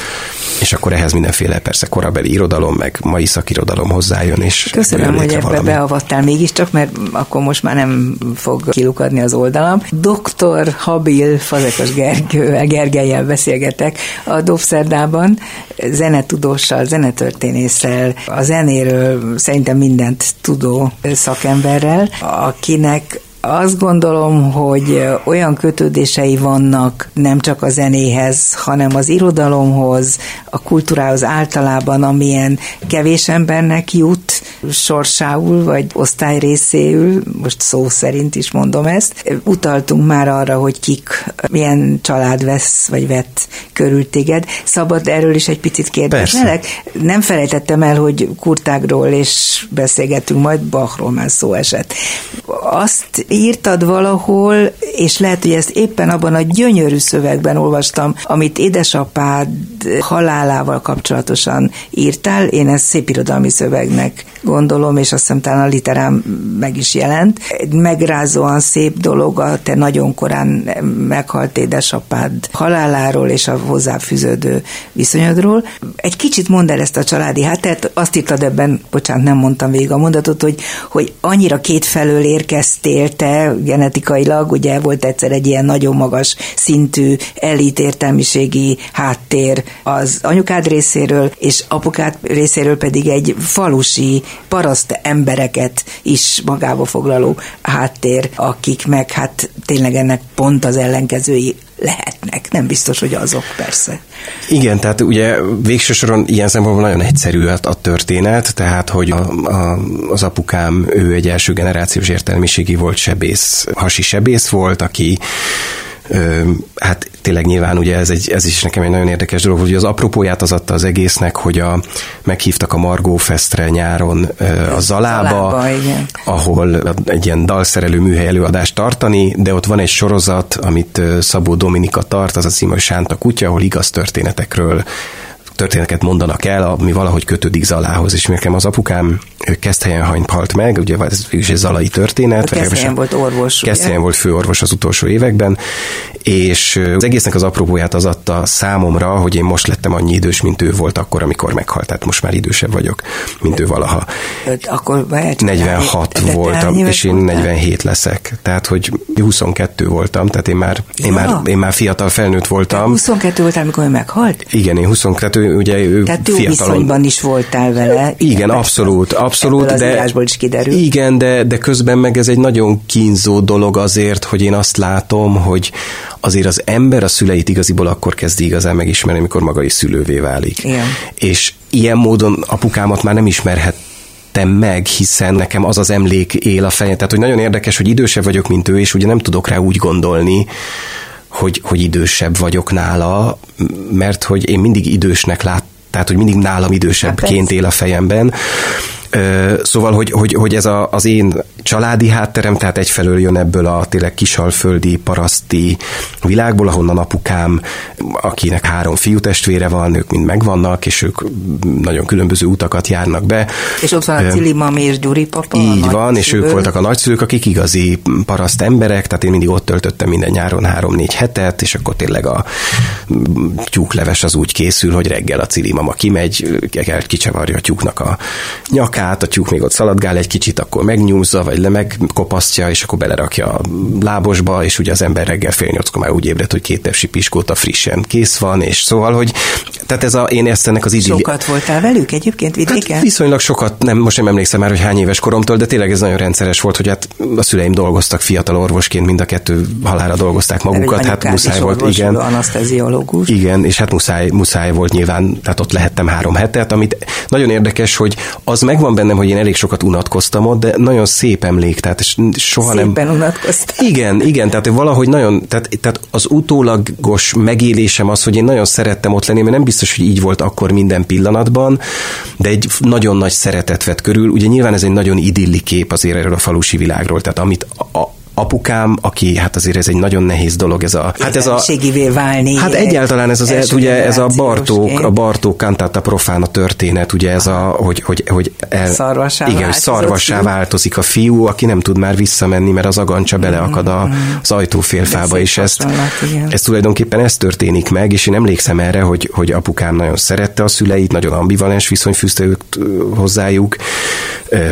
és akkor ehhez mindenféle persze korabeli irodalom, meg mai szakirodalom hozzájön, és Köszönöm, hogy ebbe valami. beavattál mégiscsak, mert akkor most már nem fog kilukadni az oldalam. Doktor Habil Fazekas Gergő Gergelyel beszélgetek a Dobszerdában, zenetudóssal, zenetörténésszel, a zenéről szerintem mindent tudó szakemberrel, akinek azt gondolom, hogy olyan kötődései vannak nem csak a zenéhez, hanem az irodalomhoz, a kultúrához általában, amilyen kevés embernek jut sorsául, vagy osztály részéül, most szó szerint is mondom ezt. Utaltunk már arra, hogy kik, milyen család vesz, vagy vett körül téged. Szabad erről is egy picit kérdeznelek? Nem felejtettem el, hogy kurtágról és beszélgetünk, majd Bachról már szó esett. Azt írtad valahol, és lehet, hogy ezt éppen abban a gyönyörű szövegben olvastam, amit édesapád halálával kapcsolatosan írtál. Én ezt szép irodalmi szövegnek gondolom, és azt hiszem talán a literám meg is jelent. Egy megrázóan szép dolog a te nagyon korán meghalt édesapád haláláról és a hozzáfűződő viszonyodról. Egy kicsit mondd el ezt a családi hátteret, azt írtad ebben, bocsánat, nem mondtam végig a mondatot, hogy, hogy annyira kétfelől érkeztél te genetikailag, ugye volt egyszer egy ilyen nagyon magas szintű elit értelmiségi háttér az anyukád részéről, és apukád részéről pedig egy falusi paraszt embereket is magába foglaló háttér, akik meg hát tényleg ennek pont az ellenkezői lehetnek. Nem biztos, hogy azok persze. Igen, tehát ugye végső soron ilyen szempontból nagyon egyszerű a történet, tehát hogy a, a, az apukám, ő egy első generációs értelmiségi volt sebész, hasi sebész volt, aki hát tényleg nyilván ugye ez, egy, ez is nekem egy nagyon érdekes dolog, hogy az apropóját az adta az egésznek, hogy a, meghívtak a Margó Festre nyáron a Zalába, Zalába igen. ahol egy ilyen dalszerelő műhely előadást tartani, de ott van egy sorozat, amit Szabó Dominika tart, az a cím, hogy Sánta kutya, ahol igaz történetekről történeteket mondanak el, ami valahogy kötődik Zalához, és nekem az apukám Keszthelyen halt meg, ugye ez is egy zalai történet. Keszthelyen volt orvos. Keszthelyen volt főorvos az utolsó években, és az egésznek az apropóját az adta számomra, hogy én most lettem annyi idős, mint ő volt akkor, amikor meghalt. Tehát most már idősebb vagyok, mint ő valaha. Akkor 46 de voltam, és én 47 leszek. Tehát, hogy 22 voltam, tehát én már, én ja. már, én már fiatal felnőtt voltam. De 22 voltál, amikor ő meghalt? Igen, én 22, ugye ő Tehát jó viszonyban is voltál vele. Igen, igen abszolút, abszolút. Ebből de, az is kiderül. Igen, de, de közben meg ez egy nagyon kínzó dolog azért, hogy én azt látom, hogy azért az ember a szüleit igaziból akkor kezdi igazán megismerni, amikor maga is szülővé válik. Igen. És ilyen módon apukámat már nem ismerhet meg, hiszen nekem az az emlék él a fejem. Tehát, hogy nagyon érdekes, hogy idősebb vagyok, mint ő, és ugye nem tudok rá úgy gondolni, hogy, hogy idősebb vagyok nála, mert hogy én mindig idősnek lát, tehát, hogy mindig nálam idősebbként hát él a fejemben. Szóval, hogy, hogy, hogy ez a, az én családi hátterem, tehát egyfelől jön ebből a tényleg kisalföldi, paraszti világból, ahonnan apukám, akinek három fiú testvére van, ők mind megvannak, és ők nagyon különböző utakat járnak be. És ott van a Cili mami és Gyuri papa. Így van, és ők voltak a nagyszülők, akik igazi paraszt emberek, tehát én mindig ott töltöttem minden nyáron három-négy hetet, és akkor tényleg a tyúkleves az úgy készül, hogy reggel a Cili mama kimegy, kicsavarja a tyúknak a nyakát, a tyúk még ott szaladgál egy kicsit, akkor megnyúzza, vagy le megkopasztja, és akkor belerakja a lábosba, és ugye az ember reggel fél nyolckor már úgy ébred, hogy két tepsi piskóta frissen kész van, és szóval, hogy tehát ez a, én ezt ennek az idilli... Sokat voltál velük egyébként vidéken? Hát viszonylag sokat, nem, most nem emlékszem már, hogy hány éves koromtól, de tényleg ez nagyon rendszeres volt, hogy hát a szüleim dolgoztak fiatal orvosként, mind a kettő halára dolgozták magukat, hát muszáj volt, igen. Anaszteziológus. Igen, és hát muszáj, muszáj volt nyilván, tehát ott lehettem három hetet, amit nagyon érdekes, hogy az megvan bennem, hogy én elég sokat unatkoztam ott, de nagyon szép emlék, tehát soha Szépen nem... unatkoztam. Igen, igen, tehát valahogy nagyon, tehát, tehát az utólagos megélésem az, hogy én nagyon szerettem ott lenni, mert nem biztos, hogy így volt akkor minden pillanatban, de egy nagyon nagy szeretet vett körül. Ugye nyilván ez egy nagyon idilli kép azért erről a falusi világról, tehát amit a, apukám, aki hát azért ez egy nagyon nehéz dolog, ez a... Hát ez a válni. Hát egyáltalán ez az, ugye ez a Bartók, a Bartók Cantata Profana történet, ugye ez a, hogy, hogy, hogy el, szarvassá igen, hogy szarvassá változik a fiú, aki nem tud már visszamenni, mert az agancsa beleakad a, mm-hmm. az ajtófélfába, és ezt, ez tulajdonképpen ez történik meg, és én emlékszem erre, hogy, hogy apukám nagyon szerette a szüleit, nagyon ambivalens viszony fűzte őt hozzájuk,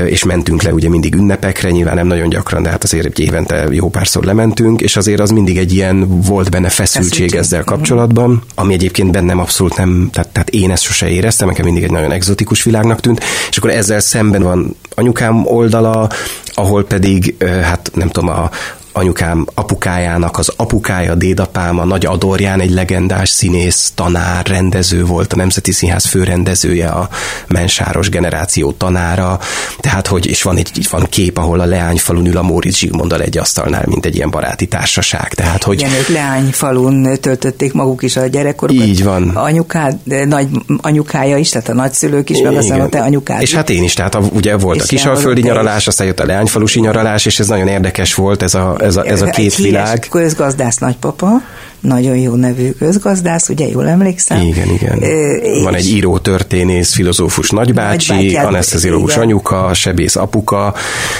és mentünk le ugye mindig ünnepekre, nyilván nem nagyon gyakran, de hát azért évente jó párszor lementünk, és azért az mindig egy ilyen volt benne feszültség, feszültség. ezzel kapcsolatban, ami egyébként bennem abszolút nem, tehát, tehát én ezt sose éreztem, nekem mindig egy nagyon egzotikus világnak tűnt, és akkor ezzel szemben van anyukám oldala, ahol pedig, hát nem tudom, a, anyukám apukájának az apukája, dédapám, a nagy adorján egy legendás színész, tanár, rendező volt, a Nemzeti Színház főrendezője, a mensáros generáció tanára, tehát hogy, és van egy van kép, ahol a Leányfalun ül a Móricz Zsigmonddal egy asztalnál, mint egy ilyen baráti társaság. Tehát, hogy... Igen, ők Leányfalun töltötték maguk is a gyerekkorukat. Így van. Anyukád, nagy anyukája is, tehát a nagyszülők is, meg aztán a te anyukád. És hát én is, tehát a, ugye volt és a kisalföldi nyaralás, aztán jött a Leányfalusi nyaralás, és ez nagyon érdekes volt, ez a, ez a, ez a két Egy világ. közgazdász nagypapa, nagyon jó nevű közgazdász, ugye jól emlékszem? Igen, igen. E, Van egy író, történész, filozófus nagybácsi, anesteziológus anyuka, sebész apuka,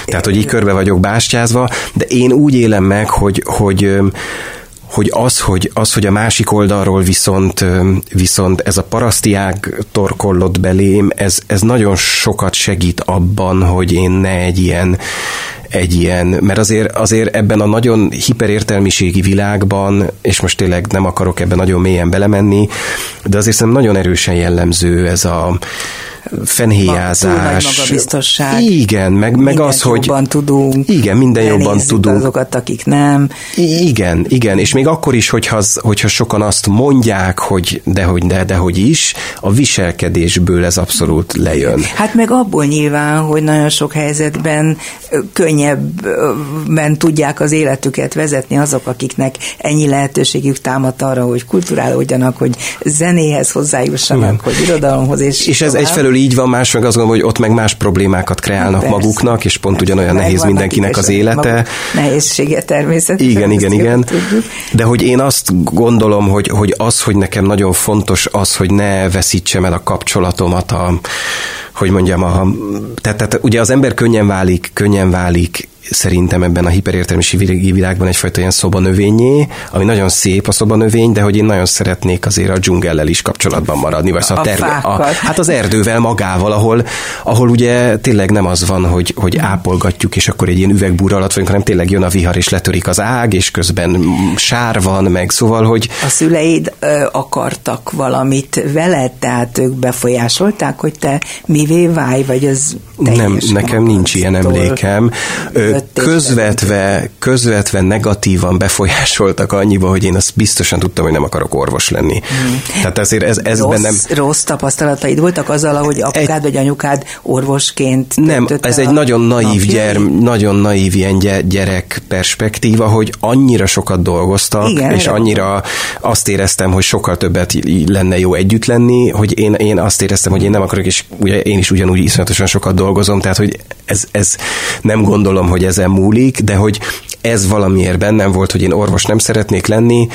tehát hogy így körbe vagyok bástyázva, de én úgy élem meg, hogy, hogy hogy az, hogy, az, hogy a másik oldalról viszont, viszont ez a parasztiág torkollott belém, ez, ez nagyon sokat segít abban, hogy én ne egy ilyen egy ilyen, mert azért, azért ebben a nagyon hiperértelmiségi világban, és most tényleg nem akarok ebben nagyon mélyen belemenni, de azért szerintem nagyon erősen jellemző ez a fenhéjázás. magabiztosság. Igen, meg, meg az, hogy... jobban tudunk. Igen, minden jobban tudunk. azokat, akik nem. Igen, igen, és még akkor is, hogyha, hogyha sokan azt mondják, hogy dehogy, de, dehogy is, a viselkedésből ez abszolút lejön. Hát meg abból nyilván, hogy nagyon sok helyzetben könnyebben tudják az életüket vezetni azok, akiknek ennyi lehetőségük támadt arra, hogy kulturálódjanak, hogy zenéhez hozzájussanak, igen. hogy irodalomhoz, és És ez egyfelől így van, más meg azt gondolom, hogy ott meg más problémákat kreálnak Persze. maguknak, és pont ugyanolyan nehéz mindenkinek az élete. Nehézsége természetesen. Igen, igen, igen. De hogy én azt gondolom, hogy, hogy az, hogy nekem nagyon fontos az, hogy ne veszítsem el a kapcsolatomat a hogy mondjam, a, tehát, tehát ugye az ember könnyen válik, könnyen válik szerintem ebben a hiperértelmiségi világban egyfajta ilyen szobanövényé, ami nagyon szép a szobanövény, de hogy én nagyon szeretnék azért a dzsungellel is kapcsolatban maradni, vagy szóval a, terve, a, hát az erdővel magával, ahol, ahol ugye tényleg nem az van, hogy, hogy ápolgatjuk, és akkor egy ilyen üvegbúr alatt vagyunk, hanem tényleg jön a vihar, és letörik az ág, és közben sár van, meg szóval, hogy... A szüleid ö, akartak valamit veled, tehát ők befolyásolták, hogy te mivé válj, vagy az Nem, nekem nincs ilyen emlékem. Ö, közvetve, közvetve negatívan befolyásoltak annyiba, hogy én azt biztosan tudtam, hogy nem akarok orvos lenni. Hmm. Tehát ezért ez, ez rossz, bennem... Rossz tapasztalataid voltak azzal, hogy apukád egy... vagy anyukád orvosként Nem, ez egy nagyon naív, gyere, nagyon naív ilyen gyerek perspektíva, hogy annyira sokat dolgoztak, Igen, és annyira azt éreztem, hogy sokkal többet lenne jó együtt lenni, hogy én, én azt éreztem, hogy én nem akarok, és ugye én is ugyanúgy iszonyatosan sokat dolgozom, tehát hogy ez, ez nem gondolom, hogy ezen múlik, de hogy ez valamiért bennem volt, hogy én orvos nem szeretnék lenni,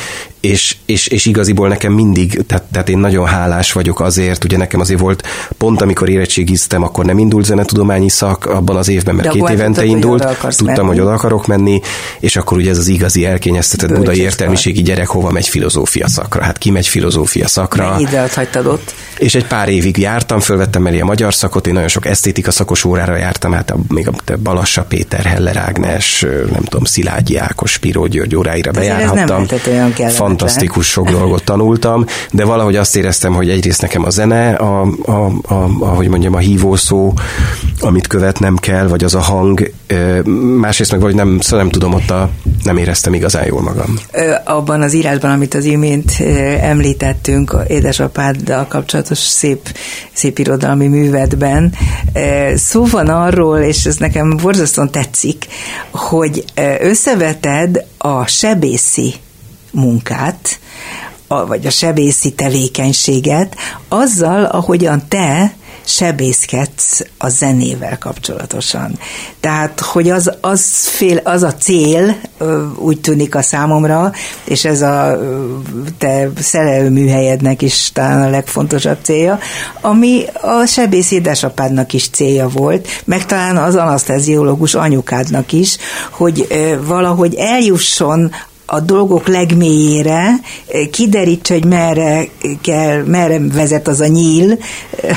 és, és, és igaziból nekem mindig, tehát, tehát én nagyon hálás vagyok azért, ugye nekem azért volt, pont amikor érettségiztem, akkor nem indult zenetudományi szak abban az évben, mert De két évente tudtad, indult, hogy tudtam, menni. hogy oda akarok menni, és akkor ugye ez az igazi elkényeztetett budai értelmiségi gyerek hova megy filozófia szakra. Hát ki megy filozófia szakra. Mennyi időt hagytad ott? És egy pár évig jártam, fölvettem elé a magyar szakot, én nagyon sok esztétika szakos órára jártam, hát a, még a Balassa Péter, Heller Ágnes, nem tudom, Szilágyi Ákos, Spiró György óráira bejárhattam. Fantasztikus sok dolgot tanultam, de valahogy azt éreztem, hogy egyrészt nekem a zene, a, a, a, ahogy mondjam, a hívószó, amit követnem kell, vagy az a hang, másrészt meg vagy nem, szóval nem tudom, ott a, nem éreztem igazán jól magam. Abban az írásban, amit az imént említettünk, édesapáddal kapcsolatos szép, szép irodalmi művetben, szó van arról, és ez nekem borzasztóan tetszik, hogy összeveted a sebészi munkát, a, vagy a sebészi tevékenységet azzal, ahogyan te sebészkedsz a zenével kapcsolatosan. Tehát, hogy az, az, fél, az a cél, úgy tűnik a számomra, és ez a te szerelőműhelyednek is talán a legfontosabb célja, ami a sebész édesapádnak is célja volt, meg talán az anaszteziológus anyukádnak is, hogy valahogy eljusson a dolgok legmélyére, kiderítse, hogy merre, kell, merre vezet az a nyíl,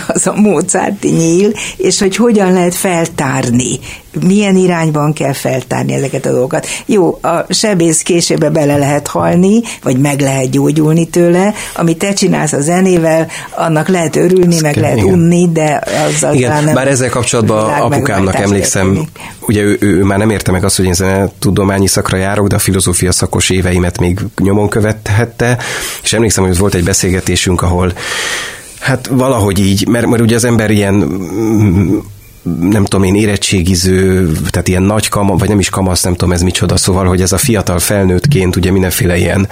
az a Mozarti nyíl, és hogy hogyan lehet feltárni, milyen irányban kell feltárni ezeket a dolgokat. Jó, a sebész késébe bele lehet halni, vagy meg lehet gyógyulni tőle, amit te csinálsz a zenével, annak lehet örülni, Ezt meg kell, lehet igen. unni, de azzal igen, nem bár ezzel kapcsolatban apukámnak emlékszem, érteni. ugye ő, ő, ő, már nem érte meg azt, hogy én tudományi szakra járok, de a filozófia szakos éveimet még nyomon követhette, és emlékszem, hogy volt egy beszélgetésünk, ahol Hát valahogy így, mert, mert ugye az ember ilyen nem tudom én, érettségiző, tehát ilyen nagy kama, vagy nem is kamasz, nem tudom ez micsoda, szóval, hogy ez a fiatal felnőttként ugye mindenféle ilyen,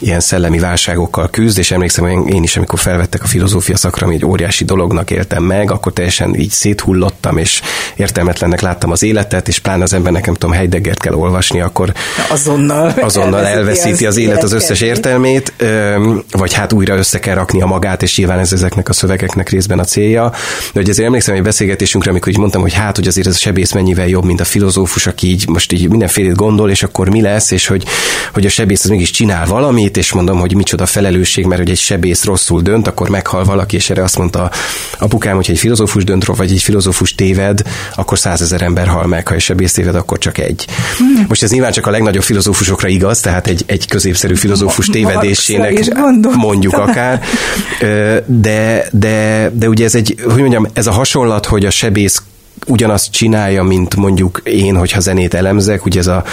ilyen szellemi válságokkal küzd, és emlékszem, hogy én is, amikor felvettek a filozófia szakra, ami egy óriási dolognak éltem meg, akkor teljesen így széthullottam, és értelmetlennek láttam az életet, és pláne az embernek, nem tudom, Heideggert kell olvasni, akkor azonnal, azonnal elveszíti az élet az összes értelmét, vagy hát újra össze kell rakni a magát, és nyilván ez ezeknek a szövegeknek részben a célja. De hogy azért emlékszem egy beszélgetésünkre, amikor így mondtam, hogy hát, hogy azért ez a sebész mennyivel jobb, mint a filozófus, aki így most így mindenfélét gondol, és akkor mi lesz, és hogy, hogy a sebész az mégis csinál valamit, és mondom, hogy micsoda felelősség, mert hogy egy sebész rosszul dönt, akkor meghal valaki, és erre azt mondta apukám, hogy egy filozófus dönt vagy egy filozófus téved, akkor százezer ember hal meg, ha egy sebész téved, akkor csak egy. Hmm. Most ez nyilván csak a legnagyobb filozófusokra igaz, tehát egy, egy középszerű filozófus tévedésének mondjuk akár, de, de, de ugye ez egy, hogy mondjam, ez a hasonlat, hogy a sebész ugyanazt csinálja, mint mondjuk én, hogyha zenét elemzek, ugye ez a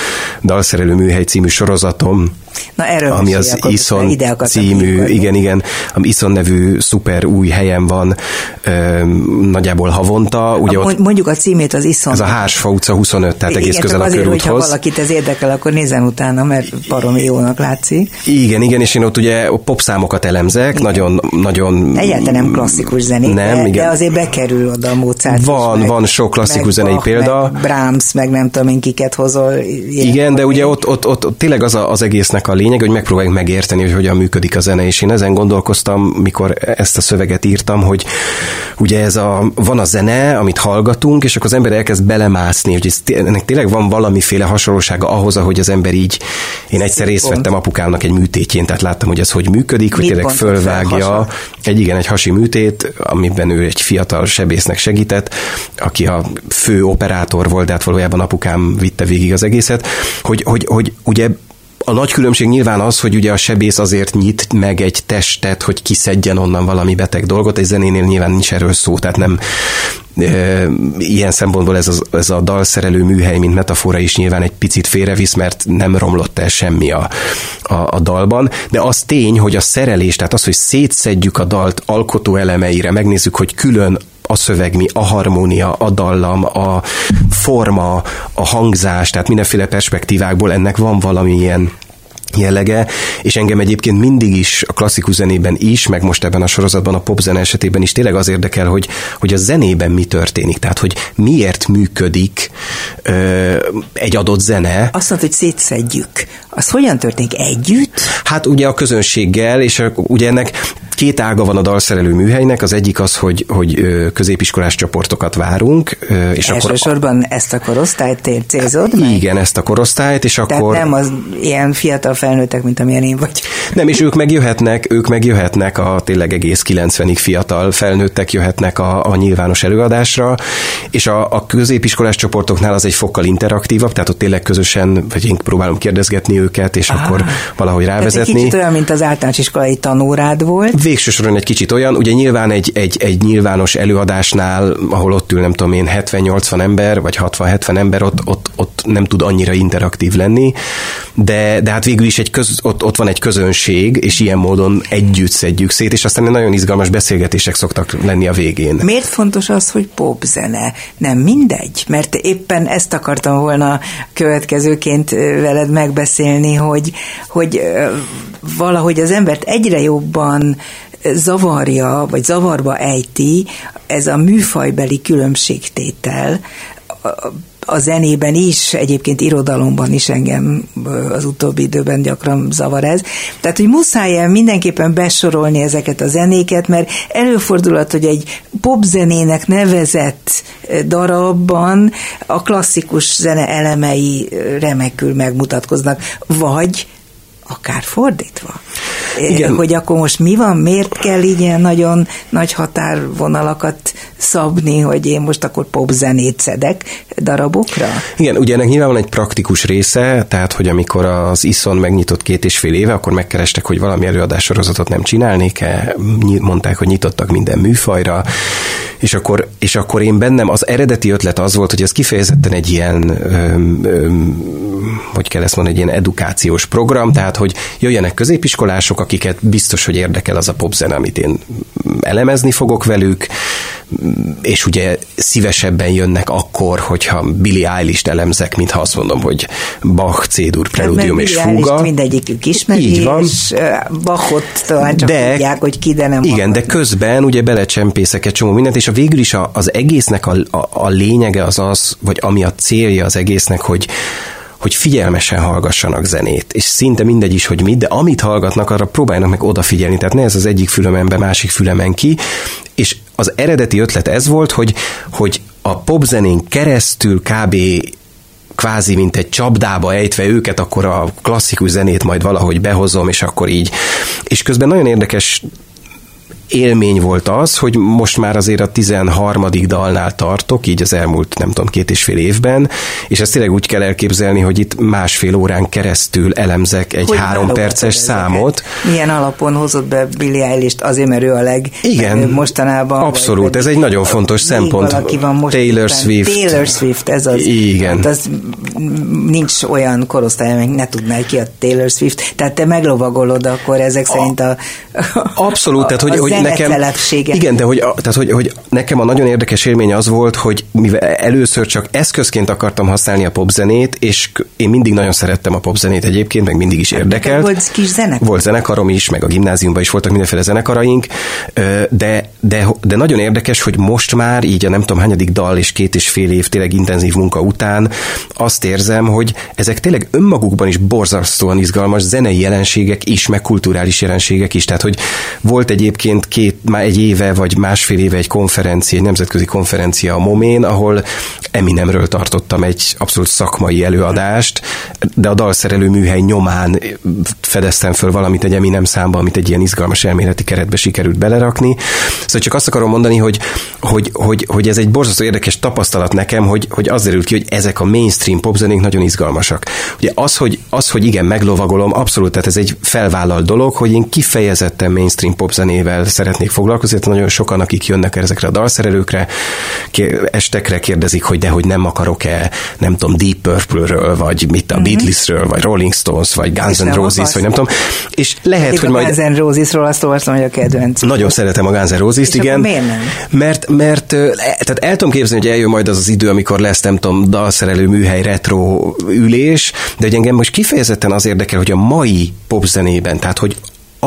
Dalszerelő Műhely című sorozatom, Na, erről ami az Ison című, igen, igen, ami Ison nevű szuper új helyen van ö, nagyjából havonta. Ugye a, ott, mondjuk a címét az Ison. Ez a Hársfa utca 25, tehát igen, egész közel a azért, körúthoz. hogyha valakit ez érdekel, akkor nézzen utána, mert baromi jónak látszik. Igen, igen, és én ott ugye popszámokat elemzek, igen. nagyon, nagyon... Egyáltalán nem klasszikus zenét, nem, de, igen. de azért bekerül oda a Mozart Van, meg, van sok klasszikus zenei Bach, példa. Meg Brahms, meg nem tudom én kiket hozol. Igen, de ugye ott, ott, ott, ott tényleg az, a, az egésznek a lényeg, hogy megpróbáljuk megérteni, hogy hogyan működik a zene, és én ezen gondolkoztam, mikor ezt a szöveget írtam, hogy ugye ez a, van a zene, amit hallgatunk, és akkor az ember elkezd belemászni, hogy ez, ennek tényleg van valamiféle hasonlósága ahhoz, ahogy az ember így, én egyszer részt vettem apukámnak egy műtétjén, tehát láttam, hogy ez hogy működik, hogy tényleg fölvágja, egy igen, egy hasi műtét, amiben ő egy fiatal sebésznek segített, aki a fő operátor volt, de hát valójában apukám vitte végig az egészet, hogy, hogy, hogy ugye a nagy különbség nyilván az, hogy ugye a sebész azért nyit meg egy testet, hogy kiszedjen onnan valami beteg dolgot, egy zenénél nyilván nincs erről szó, tehát nem ilyen szempontból ez, az, ez a dalszerelő műhely, mint metafora is nyilván egy picit félrevisz, mert nem romlott el semmi a, a, a dalban, de az tény, hogy a szerelés, tehát az, hogy szétszedjük a dalt alkotó elemeire, megnézzük, hogy külön a szöveg mi, a harmónia, a dallam, a forma, a hangzás, tehát mindenféle perspektívákból ennek van valamilyen jellege, és engem egyébként mindig is a klasszikus zenében is, meg most ebben a sorozatban a popzene esetében is tényleg az érdekel, hogy, hogy a zenében mi történik, tehát hogy miért működik ö, egy adott zene. Azt mondta, hogy szétszedjük. Az hogyan történik együtt? Hát ugye a közönséggel, és a, ugye ennek Két ága van a dalszerelő műhelynek, az egyik az, hogy, hogy középiskolás csoportokat várunk. És Elsősorban akkor, ezt a korosztályt célzod meg? Igen, ezt a korosztályt, és Tehát akkor... nem az ilyen fiatal felnőttek, mint amilyen én vagy. Nem, és ők megjöhetnek, ők megjöhetnek a tényleg egész 90-ig fiatal felnőttek jöhetnek a, a nyilvános előadásra, és a, a középiskolás csoportoknál az egy fokkal interaktívabb, tehát ott tényleg közösen, vagy én próbálom kérdezgetni őket, és ah, akkor valahogy rávezetni. Tehát egy kicsit olyan, mint az általános iskolai tanórád volt végső soron egy kicsit olyan, ugye nyilván egy, egy, egy nyilvános előadásnál, ahol ott ül nem tudom én 70-80 ember, vagy 60-70 ember, ott, ott, ott nem tud annyira interaktív lenni, de, de hát végül is egy köz, ott, ott van egy közönség, és ilyen módon együtt szedjük szét, és aztán nagyon izgalmas beszélgetések szoktak lenni a végén. Miért fontos az, hogy popzene? Nem mindegy? Mert éppen ezt akartam volna következőként veled megbeszélni, hogy, hogy valahogy az embert egyre jobban zavarja, vagy zavarba ejti ez a műfajbeli különbségtétel, a zenében is, egyébként irodalomban is engem az utóbbi időben gyakran zavar ez. Tehát, hogy muszáj mindenképpen besorolni ezeket a zenéket, mert előfordulhat, hogy egy popzenének nevezett darabban a klasszikus zene elemei remekül megmutatkoznak, vagy akár fordítva. Igen. Hogy akkor most mi van, miért kell így ilyen nagyon nagy határvonalakat szabni, hogy én most akkor popzenét szedek darabokra? Igen, ugye ennek nyilván van egy praktikus része, tehát hogy amikor az Ison megnyitott két és fél éve, akkor megkerestek, hogy valami előadássorozatot nem csinálnék-e, mondták, hogy nyitottak minden műfajra, és akkor, és akkor én bennem az eredeti ötlet az volt, hogy ez kifejezetten egy ilyen, öm, öm, hogy kell ezt mondani, egy ilyen edukációs program, tehát hogy jöjjenek középiskolások, akiket biztos, hogy érdekel az a popzene, amit én elemezni fogok velük, és ugye szívesebben jönnek akkor, hogyha Billy Eilish-t elemzek, mint ha azt mondom, hogy Bach, C-dur, preludium és fuga. mindegyikük ismeri, Így van. és Bachot talán csak de, tudják, hogy ki, de nem Igen, hallgatnak. de közben ugye belecsempészek egy csomó mindent, és a végül is az egésznek a, a, a lényege az az, vagy ami a célja az egésznek, hogy hogy figyelmesen hallgassanak zenét, és szinte mindegy is, hogy mit, de amit hallgatnak, arra próbáljanak meg odafigyelni, tehát ne ez az egyik fülemen be, másik fülemen ki, és az eredeti ötlet ez volt, hogy, hogy a popzenén keresztül kb. kvázi mint egy csapdába ejtve őket, akkor a klasszikus zenét majd valahogy behozom, és akkor így. És közben nagyon érdekes élmény volt az, hogy most már azért a 13. dalnál tartok, így az elmúlt nem tudom két és fél évben, és ezt tényleg úgy kell elképzelni, hogy itt másfél órán keresztül elemzek egy hogy három perces számot. Milyen alapon hozott be Billy eilish azért, mert ő a leg Igen, mostanában. Abszolút, ez egy nagyon fontos szempont. Van most Taylor Swift. Taylor Swift, ez az. Igen. Hát az nincs olyan korosztály, amely ne tudná ki a Taylor Swift. Tehát te meglovagolod akkor ezek szerint a, Abszolút, tehát hogy, hogy nekem, Igen, de hogy, tehát, hogy, hogy nekem a nagyon érdekes élmény az volt, hogy mivel először csak eszközként akartam használni a popzenét, és én mindig nagyon szerettem a popzenét egyébként, meg mindig is érdekelt. Volt kis zenekar? Volt zenekarom is, meg a gimnáziumban is voltak mindenféle zenekaraink, de, de, de nagyon érdekes, hogy most már így a nem tudom hányadik dal és két és fél év tényleg intenzív munka után azt érzem, hogy ezek tényleg önmagukban is borzasztóan izgalmas zenei jelenségek is, meg kulturális jelenségek is. Tehát, hogy volt egyébként két, már egy éve vagy másfél éve egy konferencia, egy nemzetközi konferencia a Momén, ahol Eminemről tartottam egy abszolút szakmai előadást, de a dalszerelő műhely nyomán fedeztem föl valamit egy Eminem számba, amit egy ilyen izgalmas elméleti keretbe sikerült belerakni. Szóval csak azt akarom mondani, hogy, hogy, hogy, hogy ez egy borzasztó érdekes tapasztalat nekem, hogy, hogy az derül ki, hogy ezek a mainstream popzenék nagyon izgalmasak. Ugye az, hogy, az, hogy igen, meglovagolom, abszolút, tehát ez egy felvállalt dolog, hogy én kifejezetten mainstream popzenével szeretnék foglalkozni, tehát nagyon sokan, akik jönnek ezekre a dalszerelőkre, estekre kérdezik, hogy de hogy nem akarok-e, nem tudom, Deep Purple-ről, vagy mit a mm-hmm. Beatlesről, vagy Rolling Stones, vagy Guns N' Roses, vagy nem tudom. És lehet, Én hogy majd... Guns N' Rosesról azt olvastam, hogy a kedvenc. Nagyon szeretem a Guns N' Roses-t, igen. miért nem? Mert, mert e, tehát el tudom képzelni, hogy eljön majd az az idő, amikor lesz, nem tudom, dalszerelő műhely retro ülés, de hogy engem most kifejezetten az érdekel, hogy a mai popzenében, tehát hogy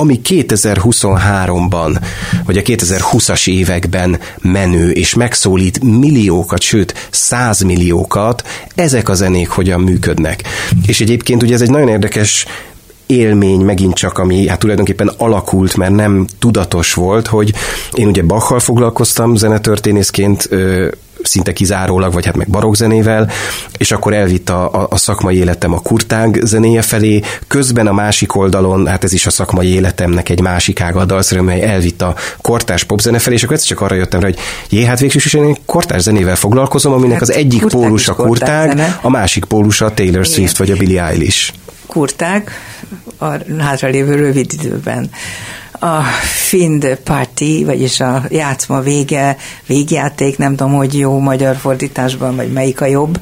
ami 2023-ban, vagy a 2020-as években menő, és megszólít milliókat, sőt, százmilliókat, ezek a zenék hogyan működnek. És egyébként ugye ez egy nagyon érdekes élmény megint csak, ami hát tulajdonképpen alakult, mert nem tudatos volt, hogy én ugye Bachal foglalkoztam zenetörténészként, szinte kizárólag, vagy hát meg barokzenével, és akkor elvitt a, a, a szakmai életem a kurtág zenéje felé, közben a másik oldalon, hát ez is a szakmai életemnek egy másik ága a dalszerű, mely elvitt a kortárs popzene felé, és akkor egyszer csak arra jöttem rá, hogy jé, hát végső is én kortárs zenével foglalkozom, aminek hát az egyik pólus a kurtág, a másik pólus a Taylor Swift Igen. vagy a Billie Eilish. Kurtág a hátralévő rövid időben a Find Party, vagyis a játszma vége, végjáték, nem tudom, hogy jó magyar fordításban, vagy melyik a jobb,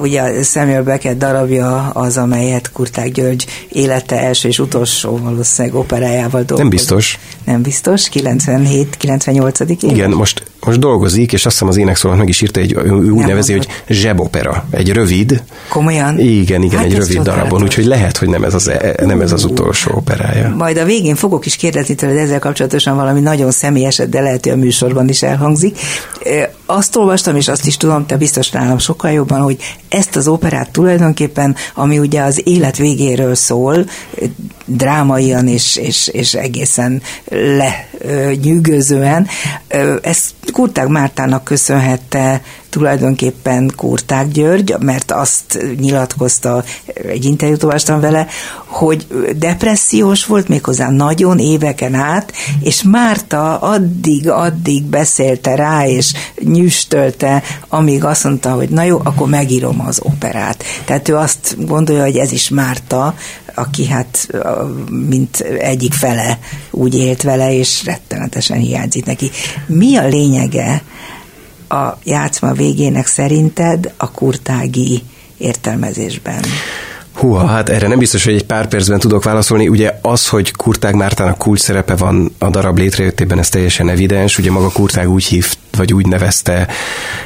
ugye Samuel Beckett darabja az, amelyet Kurták György élete első és utolsó valószínűleg operájával dolgozott. Nem biztos. Nem biztos, 97-98. Igen, most, most dolgozik, és azt hiszem az énekszólat meg is írta, egy, ő úgy nem nevezi, hogy zsebopera. Egy rövid. Komolyan? Igen, igen, hát egy rövid darabon, úgyhogy lehet, hogy nem ez, az, e- nem ez az utolsó operája. Majd a végén fogok is kérdezni tőled ezzel kapcsolatosan valami nagyon személyeset, de lehet, hogy a műsorban is elhangzik. Azt olvastam, és azt is tudom, te biztos nálam sokkal jobban, hogy ezt az operát tulajdonképpen, ami ugye az élet végéről szól, drámaian és, és, és egészen lenyűgözően, ezt Kurtág Mártának köszönhette tulajdonképpen Kurták György, mert azt nyilatkozta, egy interjút olvastam vele, hogy depressziós volt méghozzá nagyon éveken át, és Márta addig-addig beszélte rá, és nyüstölte, amíg azt mondta, hogy na jó, akkor megírom az operát. Tehát ő azt gondolja, hogy ez is Márta, aki hát mint egyik fele úgy élt vele, és rettenetesen hiányzik neki. Mi a lényege a játszma végének szerinted a kurtági értelmezésben? Húha, hát erre nem biztos, hogy egy pár percben tudok válaszolni. Ugye az, hogy Kurtág Mártának kulcs szerepe van a darab létrejöttében, ez teljesen evidens. Ugye maga Kurtág úgy hívt vagy úgy nevezte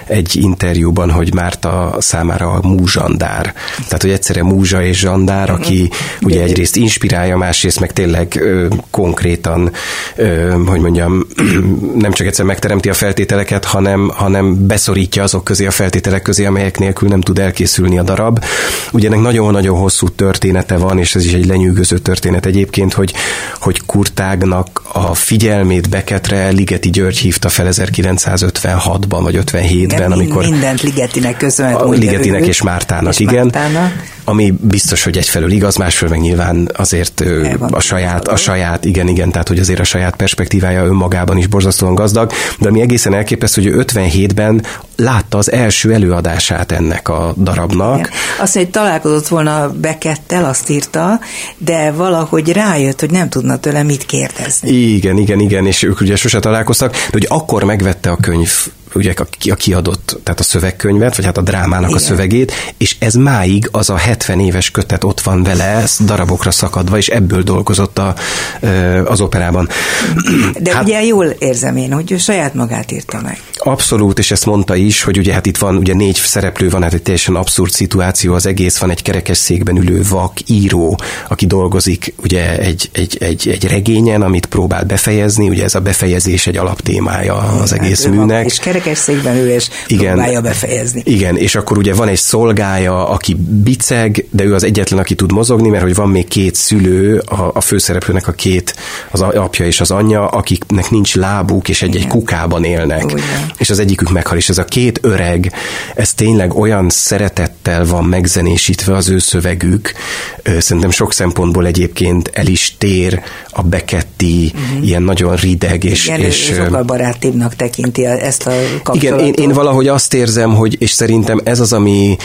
egy interjúban, hogy Márta számára a múzsandár. Tehát, hogy egyszerre múzsa és zsandár, aki mhm. ugye egyrészt inspirálja, másrészt meg tényleg ö, konkrétan, ö, hogy mondjam, nem csak egyszer megteremti a feltételeket, hanem, hanem beszorítja azok közé a feltételek közé, amelyek nélkül nem tud elkészülni a darab. Ugye ennek nagyon-nagyon hosszú története van, és ez is egy lenyűgöző történet egyébként, hogy, hogy Kurtágnak a figyelmét Beketre Ligeti György hívta fel 1900 1956-ban vagy 57-ben, amikor... Mindent Ligetinek köszönhet. A Ligetinek és Mártának, és igen. Mártának. Ami biztos, hogy egyfelől igaz, másfelől meg nyilván azért a saját, a saját, igen, igen, tehát hogy azért a saját perspektívája önmagában is borzasztóan gazdag, de ami egészen elképesztő, hogy 57-ben látta az első előadását ennek a darabnak. Igen. Azt hogy találkozott volna Bekettel, azt írta, de valahogy rájött, hogy nem tudna tőle mit kérdezni. Igen, igen, igen, és ők ugye sose találkoztak, de hogy akkor megvette a könyv ugye a kiadott, tehát a szövegkönyvet, vagy hát a drámának Igen. a szövegét, és ez máig az a 70 éves kötet ott van vele, darabokra szakadva, és ebből dolgozott a, az operában. De hát, ugye jól érzem én, hogy ő saját magát írta meg. Abszolút, és ezt mondta is, hogy ugye hát itt van, ugye négy szereplő van, hát egy teljesen abszurd szituáció az egész, van egy kerekesszékben ülő vak író, aki dolgozik ugye egy, egy, egy, egy regényen, amit próbál befejezni, ugye ez a befejezés egy alaptémája az hát egész műnek. És kerekesszékben ül, és igen, próbálja befejezni. Igen, és akkor ugye van egy szolgája, aki biceg, de ő az egyetlen, aki tud mozogni, mert hogy van még két szülő, a, a főszereplőnek a két, az apja és az anyja, akiknek nincs lábuk, és egy-egy kukában élnek. Ugyan és az egyikük meghal, és ez a két öreg, ez tényleg olyan szeretettel van megzenésítve az ő szövegük, szerintem sok szempontból egyébként el is tér a Beketti, uh-huh. ilyen nagyon rideg, és... Igen, és sokkal barátibbnak tekinti ezt a kapcsolatot. Igen, én, én valahogy azt érzem, hogy, és szerintem ez az, ami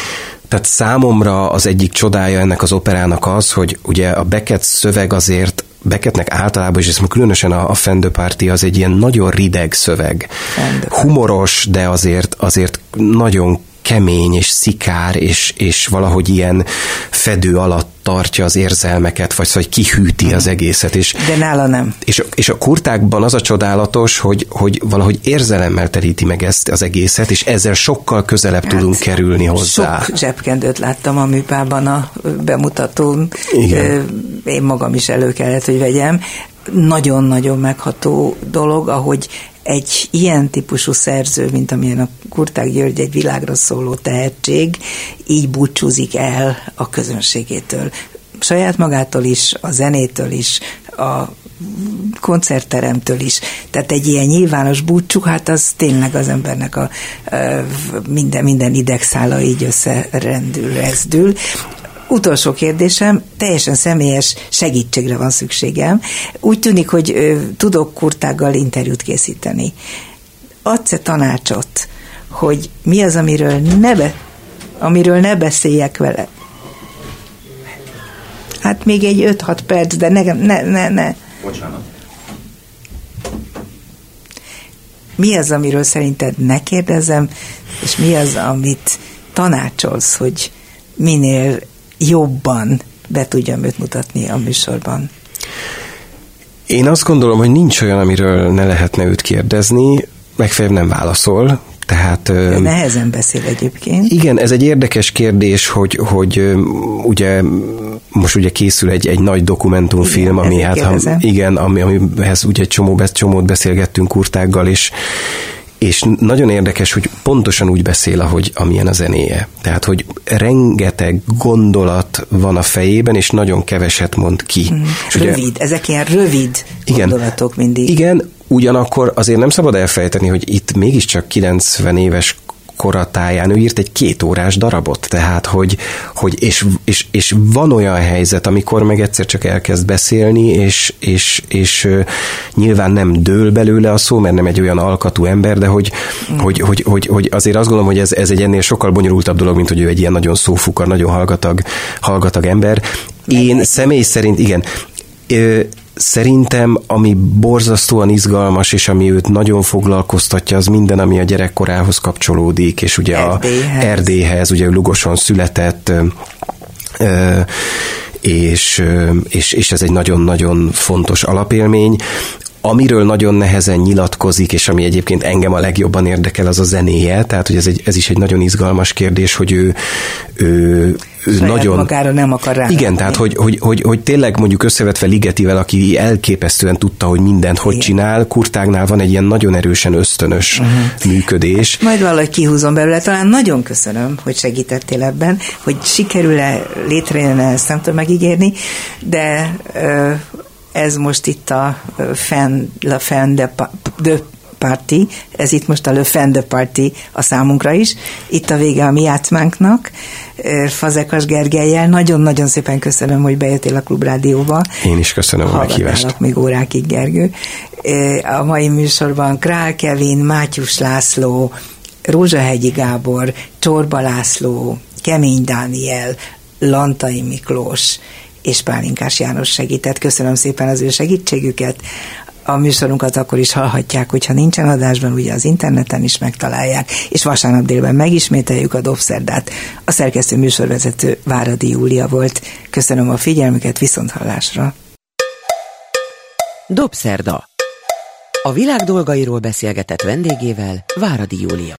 tehát számomra az egyik csodája ennek az operának az, hogy ugye a Beckett szöveg azért Becketnek általában, és különösen a, a Fendő Party az egy ilyen nagyon rideg szöveg. Humoros, de azért, azért nagyon kemény és szikár, és, és valahogy ilyen fedő alatt tartja az érzelmeket, vagy szóval kihűti az egészet. És, De nála nem. És, és a kurtákban az a csodálatos, hogy, hogy valahogy érzelemmel teríti meg ezt az egészet, és ezzel sokkal közelebb hát, tudunk kerülni hozzá. Sok zsebkendőt láttam a műpában a bemutatón. Igen. Én magam is elő kellett, hogy vegyem nagyon-nagyon megható dolog, ahogy egy ilyen típusú szerző, mint amilyen a Kurták György egy világra szóló tehetség, így búcsúzik el a közönségétől. Saját magától is, a zenétől is, a koncertteremtől is. Tehát egy ilyen nyilvános búcsú, hát az tényleg az embernek a, a minden, minden idegszála így összerendül, rezdül. Utolsó kérdésem, teljesen személyes segítségre van szükségem. Úgy tűnik, hogy ö, tudok kurtággal interjút készíteni. Adsz-e tanácsot, hogy mi az, amiről ne, be, amiről ne beszéljek vele? Hát még egy 5-6 perc, de ne, ne, ne, ne. Bocsánat. Mi az, amiről szerinted ne kérdezem, és mi az, amit tanácsolsz, hogy minél jobban be tudjam őt mutatni a műsorban? Én azt gondolom, hogy nincs olyan, amiről ne lehetne őt kérdezni, megfelelően nem válaszol, tehát, De nehezen beszél egyébként. Igen, ez egy érdekes kérdés, hogy, hogy ugye most ugye készül egy, egy nagy dokumentumfilm, igen, ami hát, ha, igen, ami, amihez ugye csomó, csomót beszélgettünk kurtággal, és, és nagyon érdekes, hogy pontosan úgy beszél, ahogy amilyen a zenéje. Tehát, hogy rengeteg gondolat van a fejében, és nagyon keveset mond ki. Hmm. Rövid, ugye, ezek ilyen rövid igen, gondolatok mindig. Igen, ugyanakkor azért nem szabad elfejteni, hogy itt mégiscsak 90 éves koratáján ő írt egy két órás darabot, tehát hogy, hogy és, és, és, van olyan helyzet, amikor meg egyszer csak elkezd beszélni, és, és, és nyilván nem dől belőle a szó, mert nem egy olyan alkatú ember, de hogy, mm. hogy, hogy, hogy, hogy azért azt gondolom, hogy ez, ez egy ennél sokkal bonyolultabb dolog, mint hogy ő egy ilyen nagyon szófukar, nagyon hallgatag, hallgatag ember. Én személy szerint, igen, Szerintem, ami borzasztóan izgalmas, és ami őt nagyon foglalkoztatja, az minden, ami a gyerekkorához kapcsolódik, és ugye Erdélyhez. a Erdélyhez, ugye Lugoson született, és, és, és ez egy nagyon-nagyon fontos alapélmény. Amiről nagyon nehezen nyilatkozik, és ami egyébként engem a legjobban érdekel, az a zenéje. Tehát, hogy ez, egy, ez is egy nagyon izgalmas kérdés, hogy ő, ő, ő nagyon... magára nem akar rá. Igen, tehát, hogy, hogy, hogy, hogy tényleg mondjuk összevetve Ligetivel, aki elképesztően tudta, hogy mindent hogy Igen. csinál, Kurtágnál van egy ilyen nagyon erősen ösztönös uh-huh. működés. Majd valahogy kihúzom belőle. Talán nagyon köszönöm, hogy segítettél ebben, hogy sikerül-e létrejönne ezt nem tudom megígérni, de ez most itt a Fan, La Fan de, de Party, ez itt most a Le Fan de Party a számunkra is. Itt a vége a mi játszmánknak. Fazekas Gergelyel. Nagyon-nagyon szépen köszönöm, hogy bejöttél a Klubrádióba. Én is köszönöm a meghívást. még órákig, Gergő. A mai műsorban Král Kevin, Mátyus László, Rózsahegyi Gábor, Csorba László, Kemény Dániel, Lantai Miklós, és Pálinkás János segített. Köszönöm szépen az ő segítségüket. A műsorunkat akkor is hallhatják, hogyha nincsen adásban, ugye az interneten is megtalálják, és vasárnap délben megismételjük a Dobszerdát. A szerkesztő műsorvezető Váradi Júlia volt. Köszönöm a figyelmüket, viszont hallásra. Dobszerda. A világ dolgairól beszélgetett vendégével Váradi Júlia.